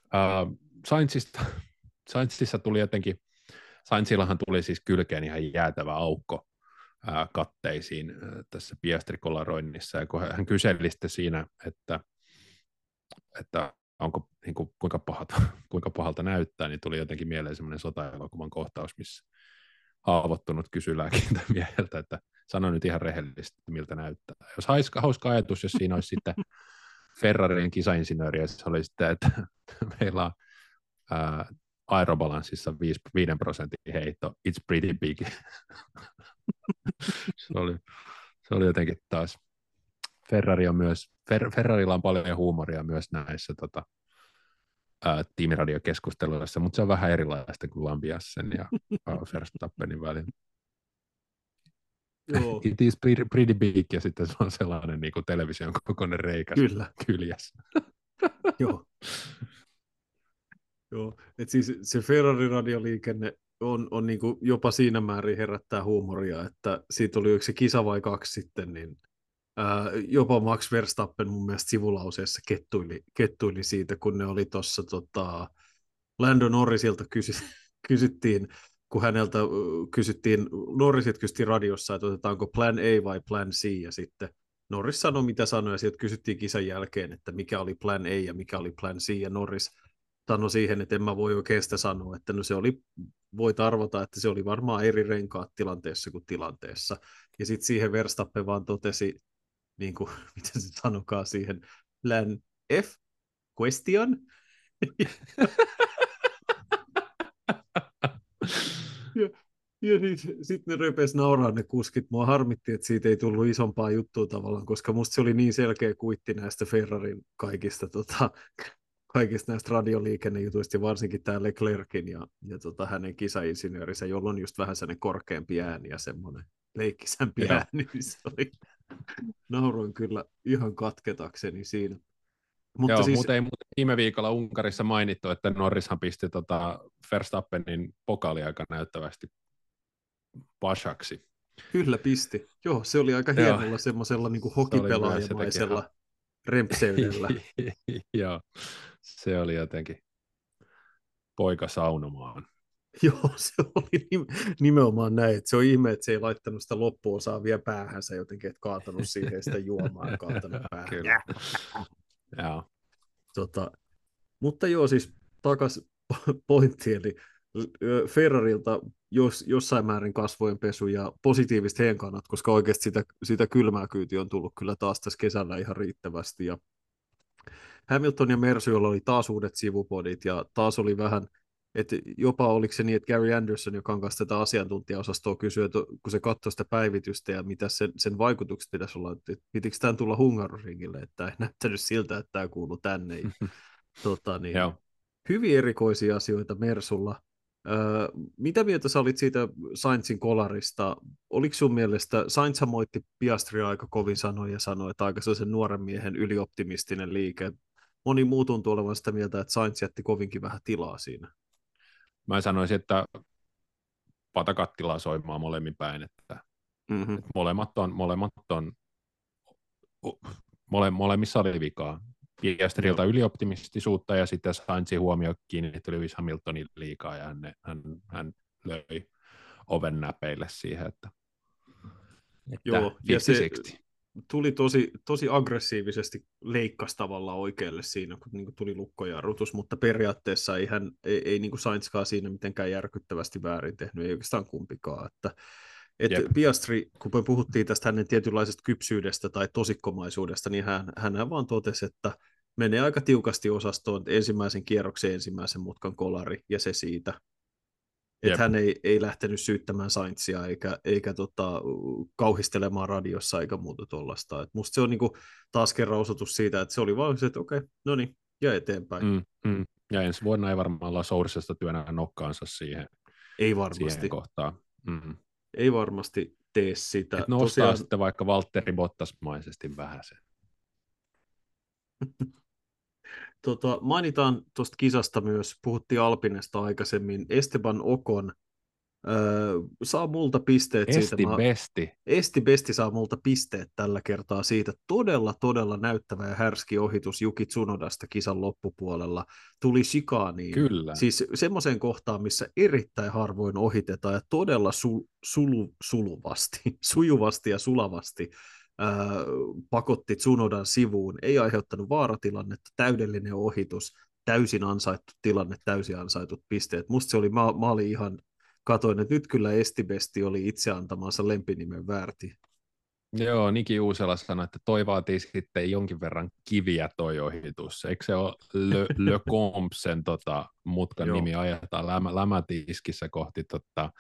S3: Uh, Sainzista, Sainzissa tuli jotenkin, Sainzillahan tuli siis kylkeen ihan jäätävä aukko ää, katteisiin ää, tässä Piastri-kolaroinnissa, ja kun hän kyseli siinä, että, että onko, niin kuin, kuinka, pahalta, kuinka pahalta näyttää, niin tuli jotenkin mieleen semmoinen sota-elokuvan kohtaus, missä haavoittunut kysyy lääkintämieheltä, että sano nyt ihan rehellisesti, miltä näyttää. Jos hauska, hauska ajatus, jos siinä olisi sitten Ferrarin kisainsinööri, ja se oli sitten, että meillä on ää, aerobalanssissa 5, 5 prosentin heitto, it's pretty big. se, oli, se oli jotenkin taas Ferrari on myös, Fer, Ferrarilla on paljon huumoria myös näissä tota, ää, tiimiradiokeskusteluissa, mutta se on vähän erilaista kuin Lambiassen ja Verstappenin välillä. Joo. It is pretty, pretty big, ja sitten se on sellainen niin kuin television kokoinen reikä
S2: Kyllä.
S3: kyljessä.
S2: Joo. Joo, et siis se Ferrari-radioliikenne on, on niin kuin jopa siinä määrin herättää huumoria, että siitä oli yksi kisa vai kaksi sitten, niin jopa Max Verstappen mun mielestä sivulauseessa kettuili, kettuili siitä, kun ne oli tuossa tota, Lando Norrisilta kysy, kysyttiin, kun häneltä kysyttiin, Norrisit kysyi radiossa, että otetaanko plan A vai plan C, ja sitten Norris sanoi, mitä sanoi, ja sieltä kysyttiin kisan jälkeen, että mikä oli plan A ja mikä oli plan C, ja Norris sanoi siihen, että en mä voi oikein sitä sanoa, että no se oli, voit arvata, että se oli varmaan eri renkaat tilanteessa kuin tilanteessa. Ja sitten siihen Verstappen vaan totesi, niin kuin, miten se sanokaa siihen, plan F, question. ja, ja niin, sitten ne röpes nauraa ne kuskit. Mua harmitti, että siitä ei tullut isompaa juttua tavallaan, koska musta se oli niin selkeä kuitti näistä Ferrarin kaikista, tota, kaikista näistä radioliikennejutuista, ja varsinkin tämä Leclerkin ja, ja tota, hänen kisainsinöörinsä, jolla on just vähän sellainen korkeampi ääni ja semmoinen leikkisämpi ääni, niin se oli nauroin kyllä ihan katketakseni siinä.
S3: Mutta Joo, siis... mutta ei mutta viime viikolla Unkarissa mainittu, että Norrishan pisti tota Verstappenin pokaali aika näyttävästi Pashaksi.
S2: Kyllä pisti. Joo, se oli aika hienolla semmoisella niin kuin hokipelaajamaisella rempseydellä.
S3: Joo, se oli jotenkin poika saunomaan.
S2: Joo, se oli nimenomaan näin. Että se on ihme, että se ei laittanut sitä loppuosaa vielä päähänsä jotenkin, että kaatanut siihen sitä juomaa ja kaatanut päähän. Kyllä.
S3: Joo.
S2: Tota, mutta joo, siis takas pointti, eli Ferrarilta jos, jossain määrin kasvojen pesu ja positiivista heidän kannat, koska oikeasti sitä, sitä kylmää kyyti on tullut kyllä taas tässä kesällä ihan riittävästi. Ja Hamilton ja Mersuilla oli taas uudet sivupodit ja taas oli vähän, että jopa oliko se niin, että Gary Anderson, joka on kanssa tätä asiantuntijaosastoa, kysyi, että kun se katsoi sitä päivitystä ja mitä sen, sen vaikutukset pitäisi olla, että pitikö tämän tulla Hungaroringille, että ei näyttänyt siltä, että tämä kuuluu tänne. tota, niin, hyvin erikoisia asioita Mersulla. Öö, mitä mieltä sä olit siitä Sainzin kolarista? Oliko sun mielestä, Sainz moitti Piastria aika kovin sanoja ja sanoi, että aika sellaisen nuoren miehen ylioptimistinen liike. Moni muu tuntuu olevan sitä mieltä, että Sainz jätti kovinkin vähän tilaa siinä.
S3: Mä sanoisin, että patakattilaa soimaan molemmin päin, että, mm-hmm. että molemmat on, molemmat on mole, molemmissa oli vikaa. Piastrilta ylioptimistisuutta ja sitten Sainzin huomio kiinnittyi Lewis Hamiltonin liikaa ja hän, hän, hän löi oven näpeille siihen, että,
S2: että Joo, ja se tuli tosi, tosi aggressiivisesti leikkas tavalla oikealle siinä, kun niin kuin tuli lukkojarrutus, mutta periaatteessa ei, hän, ei, ei niin kuin Sainzkaan siinä mitenkään järkyttävästi väärin tehnyt, ei oikeastaan kumpikaan, että et Piastri, kun me puhuttiin tästä hänen tietynlaisesta kypsyydestä tai tosikkomaisuudesta, niin hän, hän vaan totesi, että menee aika tiukasti osastoon ensimmäisen kierroksen ensimmäisen mutkan kolari ja se siitä. Että hän ei, ei lähtenyt syyttämään Saintsia eikä, eikä tota, kauhistelemaan radiossa eikä muuta tuollaista. musta se on niinku taas kerran osoitus siitä, että se oli vaan se, että okei, okay, no niin, ja eteenpäin. Mm,
S3: mm. Ja ensi vuonna ei varmaan olla Soursesta työnä nokkaansa siihen,
S2: ei varmasti.
S3: siihen kohtaan. Mm
S2: ei varmasti tee sitä.
S3: Et nostaa Tosiaan... sitten vaikka Valtteri Bottasmaisesti vähän sen.
S2: tota, mainitaan tuosta kisasta myös, puhuttiin Alpinesta aikaisemmin, Esteban Okon Öö, saa multa pisteet
S3: Esti
S2: siitä.
S3: Esti Besti.
S2: Esti Besti saa multa pisteet tällä kertaa siitä. Todella, todella näyttävä ja härski ohitus Juki Tsunodasta kisan loppupuolella. Tuli shikaaniin.
S3: Kyllä.
S2: Siis semmoiseen kohtaan, missä erittäin harvoin ohitetaan ja todella su, sulu, suluvasti, sujuvasti ja sulavasti pakotti Tsunodan sivuun. Ei aiheuttanut vaaratilannetta, täydellinen ohitus, täysin ansaittu tilanne, täysin ansaitut pisteet. Musta se oli, mä, mä olin ihan katoin, että nyt kyllä Estibesti oli itse antamansa lempinimen väärti.
S3: Joo, Niki Uusela sanoi, että toi vaatii sitten jonkin verran kiviä toi ohitus. Eikö se ole Le, Le Compsen tota, mutkan Joo. nimi ajetaan lämä, lämätiskissä kohti tota,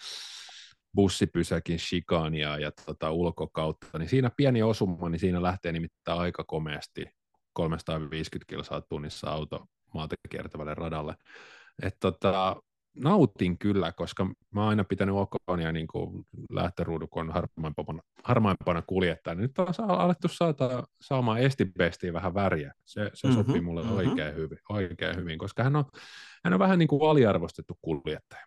S3: bussipysäkin shikania ja tota, ulkokautta, niin siinä pieni osuma, niin siinä lähtee nimittäin aika komeasti 350 kilsaa tunnissa auto maata kiertävälle radalle. Et tota, nautin kyllä, koska mä oon aina pitänyt Okonia niin kuin lähtöruudukon harmaimpana, harmaimpana kuljettaa. Nyt on alettu saada, saamaan Estibestiin vähän väriä. Se, se mm-hmm, sopii mulle mm-hmm. oikein, hyvin, oikein hyvin, koska hän on, hän on vähän niin kuin aliarvostettu kuljettaja.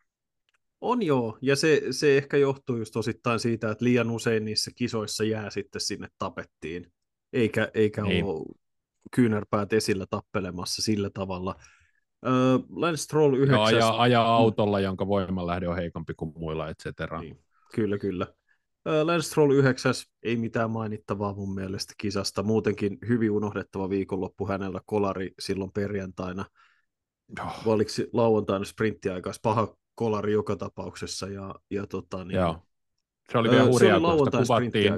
S2: On joo, ja se, se ehkä johtuu just osittain siitä, että liian usein niissä kisoissa jää sitten sinne tapettiin, eikä, eikä niin. ole kyynärpäät esillä tappelemassa sillä tavalla – Uh, Lance Stroll 9. Joo,
S3: ajaa, ajaa mm. autolla, jonka voimanlähde on heikompi kuin muilla, et cetera. Niin,
S2: kyllä, kyllä. Uh, Lance Stroll 9. Ei mitään mainittavaa mun mielestä kisasta. Muutenkin hyvin unohdettava viikonloppu hänellä kolari silloin perjantaina. Oh. Oliko lauantaina sprinttiaikas paha kolari joka tapauksessa. Ja, ja tota, niin,
S3: Joo. Se oli vielä hurjaa, kun sitä kuvattiin,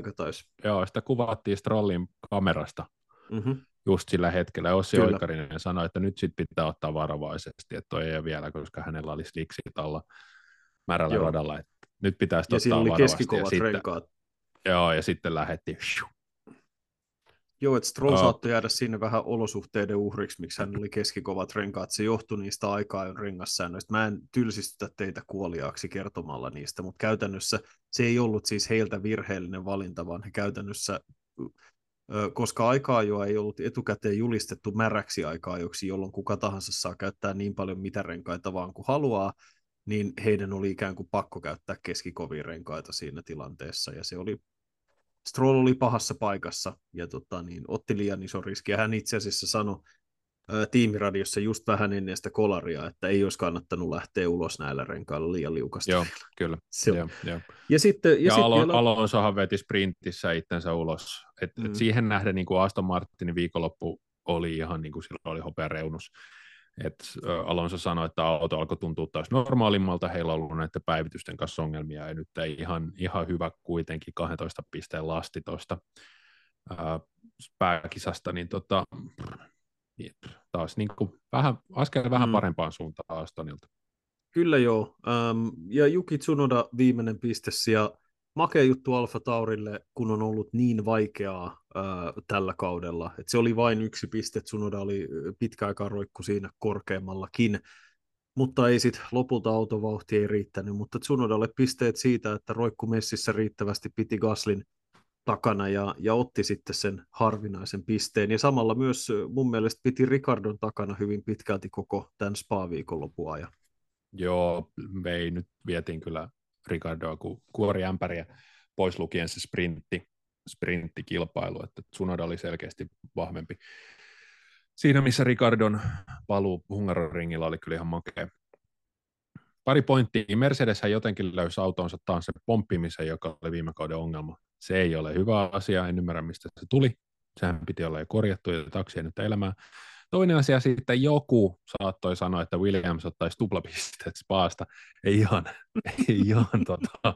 S3: joo, sitä kuvattiin Strollin kamerasta. Mm-hmm just sillä hetkellä. Ossi Kyllä. Oikarinen sanoi, että nyt sit pitää ottaa varovaisesti, että toi ei ole vielä, koska hänellä oli sliksit alla märällä Joo. radalla. Että nyt pitäisi ja ottaa
S2: oli
S3: varovasti.
S2: Ja sitten, renkaat.
S3: Joo, ja sitten lähetti.
S2: Joo, että Stroll oh. saattoi jäädä sinne vähän olosuhteiden uhriksi, miksi hän oli keskikovat renkaat. Se johtui niistä aikaa rengassäännöistä. Mä en tylsistytä teitä kuoliaaksi kertomalla niistä, mutta käytännössä se ei ollut siis heiltä virheellinen valinta, vaan he käytännössä koska aikaa jo ei ollut etukäteen julistettu märäksi aikaa, joksi jolloin kuka tahansa saa käyttää niin paljon mitä renkaita vaan kuin haluaa, niin heidän oli ikään kuin pakko käyttää keskikovia renkaita siinä tilanteessa, ja se oli, Stroll oli pahassa paikassa, ja tota, niin, otti liian iso riski, ja hän itse asiassa sanoi tiimiradiossa just vähän ennen sitä kolaria, että ei olisi kannattanut lähteä ulos näillä renkailla liian liukasti.
S3: Joo, kyllä.
S2: Se
S3: Joo, joo.
S2: Ja, sitten, ja,
S3: ja sit Alo- vielä... Alonsohan veti sprintissä itsensä ulos. Et, mm. et siihen nähden niin kuin Aston Martinin viikonloppu oli ihan niin kuin silloin oli hopeareunus. Et Alonso sanoi, että auto alkoi tuntua taas normaalimmalta, heillä on ollut näiden päivitysten kanssa ongelmia, ja nyt ei ihan, ihan hyvä kuitenkin 12 pisteen lasti tuosta pääkisasta, niin tota, taas niin kuin vähän, askel vähän
S2: Mm.
S3: parempaan suuntaan Astonilta.
S2: Kyllä joo. Ähm, ja Juki Tsunoda viimeinen piste ja makea juttu Alfa Taurille, kun on ollut niin vaikeaa tällä kaudella. Et se oli vain yksi piste, Tsunoda oli pitkä aikaa roikku siinä korkeammallakin, mutta ei sitten lopulta autovauhti ei riittänyt, mutta Tsunodalle pisteet siitä, että roikku messissä riittävästi piti Gaslin takana ja, ja otti sitten sen harvinaisen pisteen. Ja samalla myös mun mielestä piti Ricardon takana hyvin pitkälti koko tämän spa-viikonlopun ajan.
S3: Joo, vei nyt vietiin kyllä Ricardoa ku, kuoriämpäriä pois lukien se sprintti, sprinttikilpailu, että Tsunoda oli selkeästi vahvempi. Siinä, missä Ricardon paluu Hungaroringilla oli kyllä ihan makea. Pari pointtia. Mercedes jotenkin löysi autonsa taas se pomppimisen, joka oli viime kauden ongelma. Se ei ole hyvä asia, en ymmärrä mistä se tuli. Sehän piti olla jo korjattu ja taksi ei nyt elämää. Toinen asia sitten joku saattoi sanoa, että Williams ottaisi tuplapisteet Spaasta. Ei ihan, ei ihan, tota,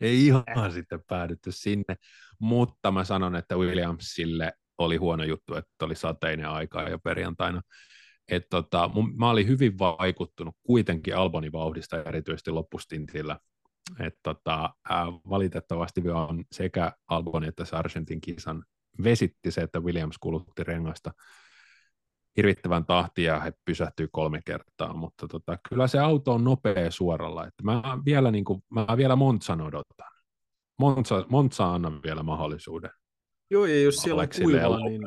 S3: ei ihan sitten päädytty sinne, mutta mä sanon, että Williamsille oli huono juttu, että oli sateinen aika jo perjantaina. Et tota, mun, mä olin hyvin vaikuttunut kuitenkin Albonin vauhdista erityisesti loppustintillä. Et tota, ää, valitettavasti on sekä Albonin että Sargentin kisan vesitti se, että Williams kulutti rengasta hirvittävän tahtia he pysähtyy kolme kertaa, mutta tota, kyllä se auto on nopea suoralla. Että mä vielä, niin kuin, mä vielä Montsan odotan. Monza, Monza annan vielä mahdollisuuden.
S2: Joo, ja jos siellä on kuivaa, niin,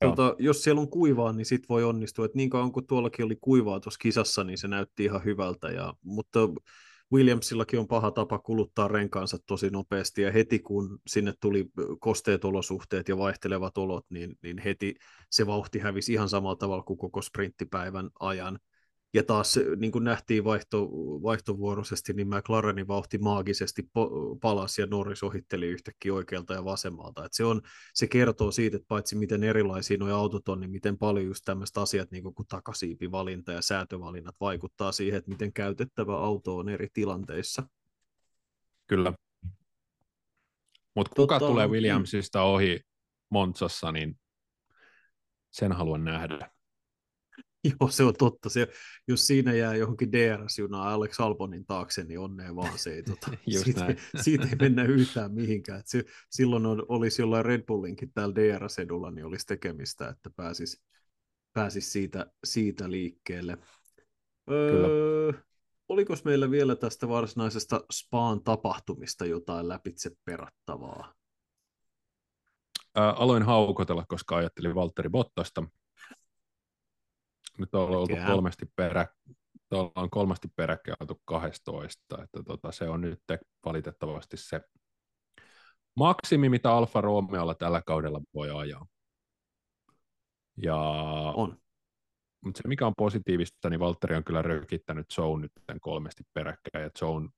S2: tota, jos siellä on kuivaa, niin sit voi onnistua. Et niin kauan kuin tuollakin oli kuivaa tuossa kisassa, niin se näytti ihan hyvältä. Ja, mutta Williamsillakin on paha tapa kuluttaa renkaansa tosi nopeasti, ja heti kun sinne tuli kosteet olosuhteet ja vaihtelevat olot, niin, niin heti se vauhti hävisi ihan samalla tavalla kuin koko sprinttipäivän ajan. Ja taas niin kuin nähtiin vaihto, vaihtovuoroisesti, niin McLarenin vauhti maagisesti po- palasi ja Norris ohitteli yhtäkkiä oikealta ja vasemmalta. Et se, on, se kertoo siitä, että paitsi miten erilaisia nuo autot on, niin miten paljon just tämmöiset asiat niin kuin takasiipivalinta ja säätövalinnat vaikuttaa siihen, että miten käytettävä auto on eri tilanteissa.
S3: Kyllä. Mutta kuka
S2: Tota,
S3: tulee
S2: mm.
S3: Williamsista ohi Montsassa, niin sen haluan nähdä.
S2: Joo, se on totta. Se, jos siinä jää johonkin DRS-junaan Alex Albonin taakse, niin onnea vaan se ei, tota,
S3: Just
S2: siitä,
S3: näin.
S2: siitä ei mennä yhtään mihinkään. Et se, silloin on, olisi jollain Red Bullinkin täällä DRS-edulla, niin olisi tekemistä, että pääsisi pääsis siitä, siitä liikkeelle. Öö, oliko meillä vielä tästä varsinaisesta Spaan tapahtumista jotain läpitse perattavaa?
S3: Ää, aloin haukotella, koska ajattelin Valtteri Bottasta. Nyt on oltu kolmesti perä, ollaan kolmasti peräkkäin oltu 12, että tota, se on nyt valitettavasti se maksimi, mitä Alfa Romeolla tällä kaudella voi ajaa. Ja,
S2: On.
S3: mutta se mikä on positiivista, niin Valtteri on kyllä rökittänyt Zone nyt kolmesti peräkkäin, ja Zone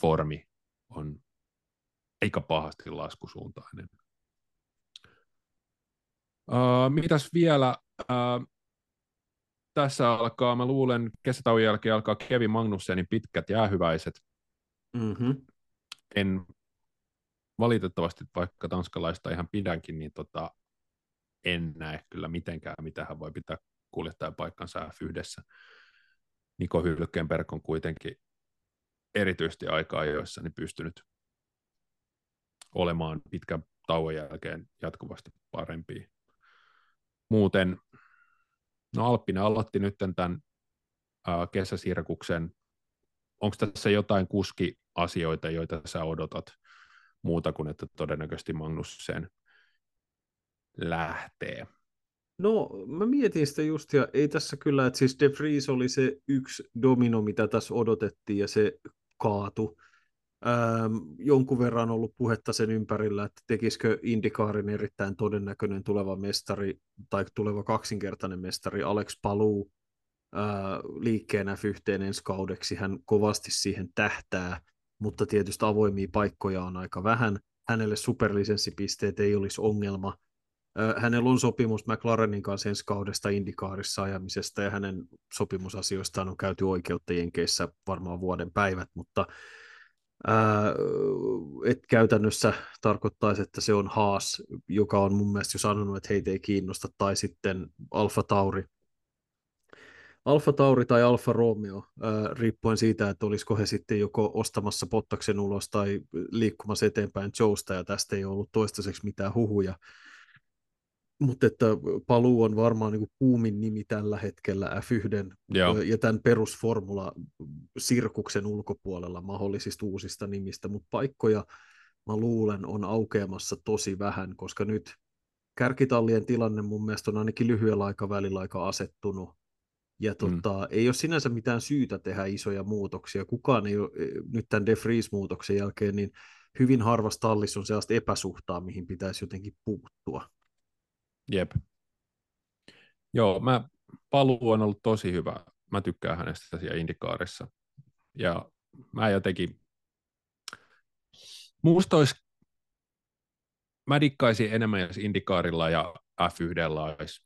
S3: formi on aika pahasti laskusuuntainen. Uh, mitäs vielä? Uh, tässä alkaa, mä luulen, kesätauon jälkeen alkaa Kevin Magnussenin pitkät jäähyväiset.
S2: Mm-hmm.
S3: En valitettavasti, vaikka tanskalaista ihan pidänkin, niin tota, en näe kyllä mitenkään, mitä hän voi pitää kuljettajapaikkansa F1. Niko Hylkenberg on kuitenkin erityisesti aikaa joissa niin pystynyt olemaan pitkän tauon jälkeen jatkuvasti parempi. Muuten, no Alppinen aloitti nyt tämän kesäsirkuksen. Onko tässä jotain kuski-asioita, joita sä odotat muuta kuin, että todennäköisesti Magnussen lähtee?
S2: No, mä mietin sitä just, ja ei tässä kyllä, että siis De Vries oli se yksi domino, mitä tässä odotettiin, ja se kaatu. Ähm, jonkun verran on ollut puhetta sen ympärillä, että tekisikö Indikaarin erittäin todennäköinen tuleva mestari, tai tuleva kaksinkertainen mestari Alex Paluu äh, liikkeen F1 ensi kaudeksi. Hän kovasti siihen tähtää, mutta tietysti avoimia paikkoja on aika vähän. Hänelle superlisenssipisteet ei olisi ongelma, hänellä on sopimus McLarenin kanssa ensi kaudesta Indikaarissa ajamisesta ja hänen sopimusasioistaan on käyty oikeutta Jenkeissä varmaan vuoden päivät, mutta että käytännössä tarkoittaisi, että se on Haas, joka on mun mielestä jo sanonut, että heitä ei kiinnosta, tai sitten Alfa Tauri, Alfa Tauri tai Alfa Romeo, ää, riippuen siitä, että olisiko he sitten joko ostamassa Pottaksen ulos tai liikkumassa eteenpäin Joesta, ja tästä ei ollut toistaiseksi mitään huhuja. Mutta että paluu on varmaan niin kuumin nimi tällä hetkellä F1 Joo. ja tämän perusformula-sirkuksen ulkopuolella mahdollisista uusista nimistä, mutta paikkoja mä luulen on aukeamassa tosi vähän, koska nyt kärkitallien tilanne mun mielestä on ainakin lyhyellä aikavälillä aika asettunut ja mm. tota, mm. ei ole sinänsä mitään syytä tehdä isoja muutoksia. Kukaan ei ole nyt tämän De Vries-muutoksen jälkeen, niin hyvin harvassa tallissa on sellaista epäsuhtaa, mihin pitäisi jotenkin puuttua.
S3: Jep. Joo, mä, paluu on ollut tosi hyvä. Mä tykkään hänestä siellä Indikaarissa. Ja mä jotenkin, musta olisi, mä dikkaisin enemmän, jos Indikaarilla ja F1 olisi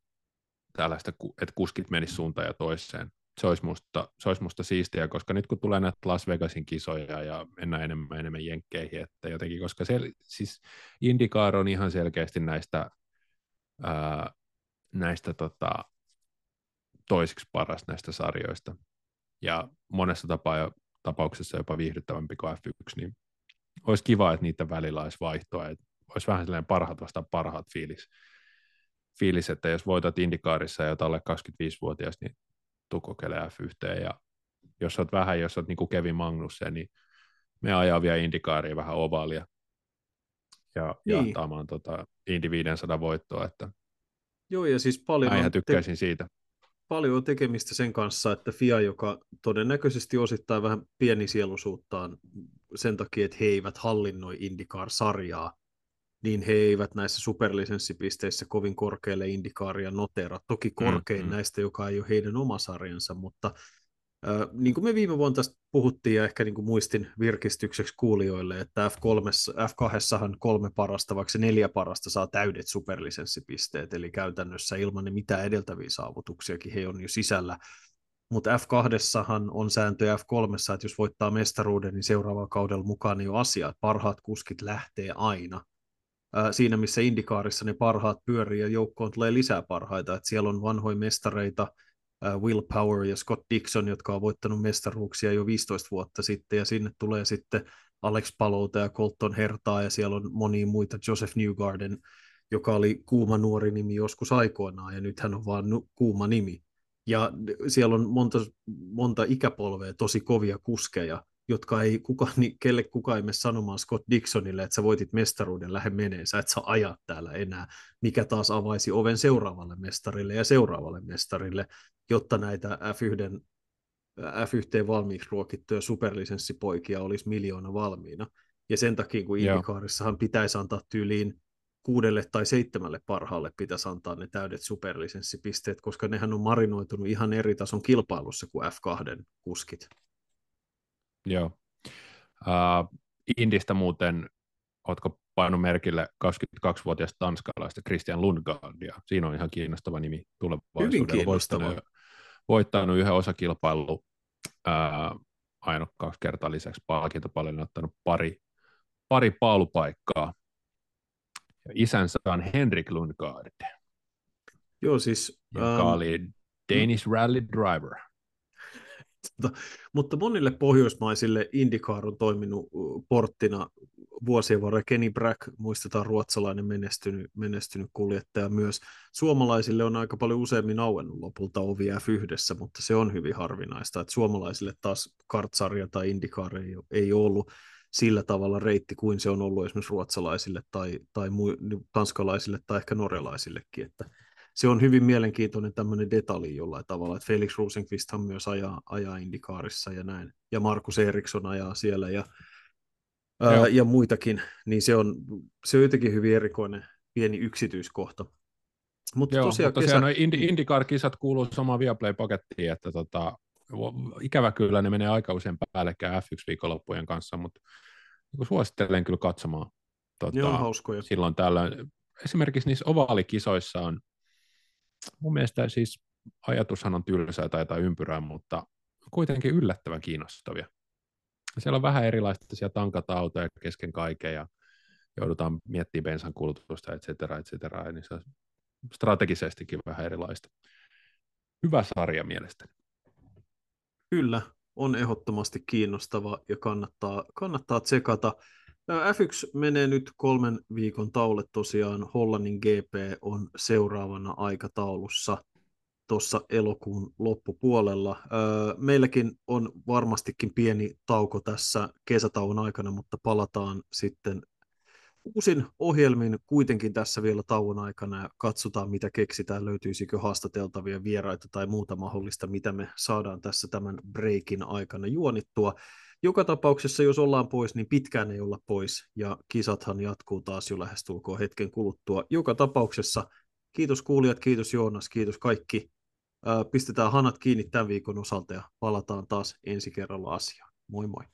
S3: tällaista, että kuskit menisivät suuntaan ja toiseen. Se olisi, musta, se olisi musta siistiä, koska nyt kun tulee näitä Las Vegasin kisoja ja mennään enemmän enemmän jenkkeihin, että jotenkin, koska se, siis IndyCar on ihan selkeästi näistä, ää, näistä tota, toisiksi paras näistä sarjoista. Ja monessa tapaa, tapauksessa jopa viihdyttävämpi kuin F1, niin olisi kiva, että niitä välillä olisi vaihtoa, että olisi vähän sellainen parhaat vastaan parhaat fiilis fiilis, että jos voitat Indikaarissa ja alle 25-vuotias, niin tuu kokeilemaan F1. Ja jos olet vähän, jos olet niin kuin Kevin Magnussen, niin me ajaa vielä Indikaariin vähän ovaalia ja niin. jahtaamaan tota Indy 500 voittoa. Että
S2: Joo, ja siis paljon
S3: mä tykkäisin te- siitä.
S2: Paljon on tekemistä sen kanssa, että FIA, joka todennäköisesti osittain vähän sielusuuttaan sen takia, että he eivät hallinnoi IndyCar-sarjaa, niin he eivät näissä superlisenssipisteissä kovin korkealle indikaaria notera. Toki korkein mm-hmm. näistä, joka ei ole heidän oma sarjansa, mutta niin kuin me viime vuonna tästä puhuttiin ja ehkä niin kuin muistin virkistykseksi kuulijoille, että F3, F2 kolme parasta, vaikka se neljä parasta saa täydet superlisenssipisteet, eli käytännössä ilman ne mitään edeltäviä saavutuksiakin he on jo sisällä mutta F2 on sääntö F3, että jos voittaa mestaruuden, niin seuraavalla kaudella mukaan jo asiat. Parhaat kuskit lähtee aina siinä, missä Indikaarissa ne parhaat pyörii ja joukkoon tulee lisää parhaita. Et siellä on vanhoja mestareita, Will Power ja Scott Dixon, jotka on voittanut mestaruuksia jo 15 vuotta sitten, ja sinne tulee sitten Alex Palouta ja Colton Hertaa, ja siellä on monia muita, Joseph Newgarden, joka oli kuuma nuori nimi joskus aikoinaan, ja nyt hän on vaan kuuma nimi. Ja siellä on monta, monta ikäpolvea tosi kovia kuskeja, jotka ei kuka, niin kelle kuka ei mene sanomaan Scott Dixonille, että sä voitit mestaruuden, lähde menee, sä et saa ajaa täällä enää, mikä taas avaisi oven seuraavalle mestarille ja seuraavalle mestarille, jotta näitä F1, F1 valmiiksi ruokittuja superlisenssipoikia olisi miljoona valmiina. Ja sen takia, kun Indikaarissahan pitäisi antaa tyyliin kuudelle tai seitsemälle parhaalle pitäisi antaa ne täydet superlisenssipisteet, koska nehän on marinoitunut ihan eri tason kilpailussa kuin F2 kuskit.
S3: Joo. Uh, Indistä muuten, oletko painut merkille 22-vuotias tanskalaista Christian Lundgaardia? Siinä on ihan kiinnostava nimi tulevaisuudessa.
S2: Hyvin kiinnostava.
S3: Voittanut, voittanut yhden osakilpailun uh, aina kaksi kertaa lisäksi palkintopalvelun ottanut pari, pari paalupaikkaa. Ja isänsä on Henrik Lundgaard.
S2: Joo, siis...
S3: Joka um, oli Danish Rally Driver.
S2: Tota, mutta monille pohjoismaisille IndyCar on toiminut porttina vuosien varrella. Kenny Brack, muistetaan ruotsalainen menestynyt, menestynyt kuljettaja myös. Suomalaisille on aika paljon useammin auennut lopulta ovi F1, mutta se on hyvin harvinaista, että suomalaisille taas kartsarja tai IndyCar ei, ei ollut sillä tavalla reitti kuin se on ollut esimerkiksi ruotsalaisille tai, tai muu, tanskalaisille tai ehkä norjalaisillekin, että se on hyvin mielenkiintoinen tämmöinen detalji jollain tavalla, että Felix Rosenqvist myös ajaa, ajaa Indikaarissa ja näin, ja Markus Eriksson ajaa siellä ja, ää, ja muitakin, niin se on, se on jotenkin hyvin erikoinen pieni yksityiskohta.
S3: Mutta Joo, tosiaan, mutta kesä... IndyCar-kisat kuuluu samaan Viaplay-pakettiin, että tota, ikävä kyllä ne menee aika usein päällekkäin F1-viikonloppujen kanssa, mutta niin suosittelen kyllä katsomaan.
S2: Tota, Joo, hauskoja.
S3: Silloin tällöin. Esimerkiksi niissä ovaalikisoissa on mun mielestä siis ajatushan on tylsää tai jotain ympyrää, mutta kuitenkin yllättävän kiinnostavia. Siellä on vähän erilaista, siellä tankata autoja kesken kaiken ja joudutaan miettimään bensan kulutusta, et cetera, et cetera, niin se on strategisestikin vähän erilaista. Hyvä sarja mielestäni.
S2: Kyllä, on ehdottomasti kiinnostava ja kannattaa, kannattaa tsekata. F1 menee nyt kolmen viikon taulle tosiaan. Hollannin GP on seuraavana aikataulussa tuossa elokuun loppupuolella. Meilläkin on varmastikin pieni tauko tässä kesätauon aikana, mutta palataan sitten uusin ohjelmin kuitenkin tässä vielä tauon aikana ja katsotaan, mitä keksitään, löytyisikö haastateltavia vieraita tai muuta mahdollista, mitä me saadaan tässä tämän breakin aikana juonittua. Joka tapauksessa, jos ollaan pois, niin pitkään ei olla pois, ja kisathan jatkuu taas jo lähestulkoon hetken kuluttua. Joka tapauksessa, kiitos kuulijat, kiitos Joonas, kiitos kaikki. Pistetään hanat kiinni tämän viikon osalta ja palataan taas ensi kerralla asiaan. Moi moi.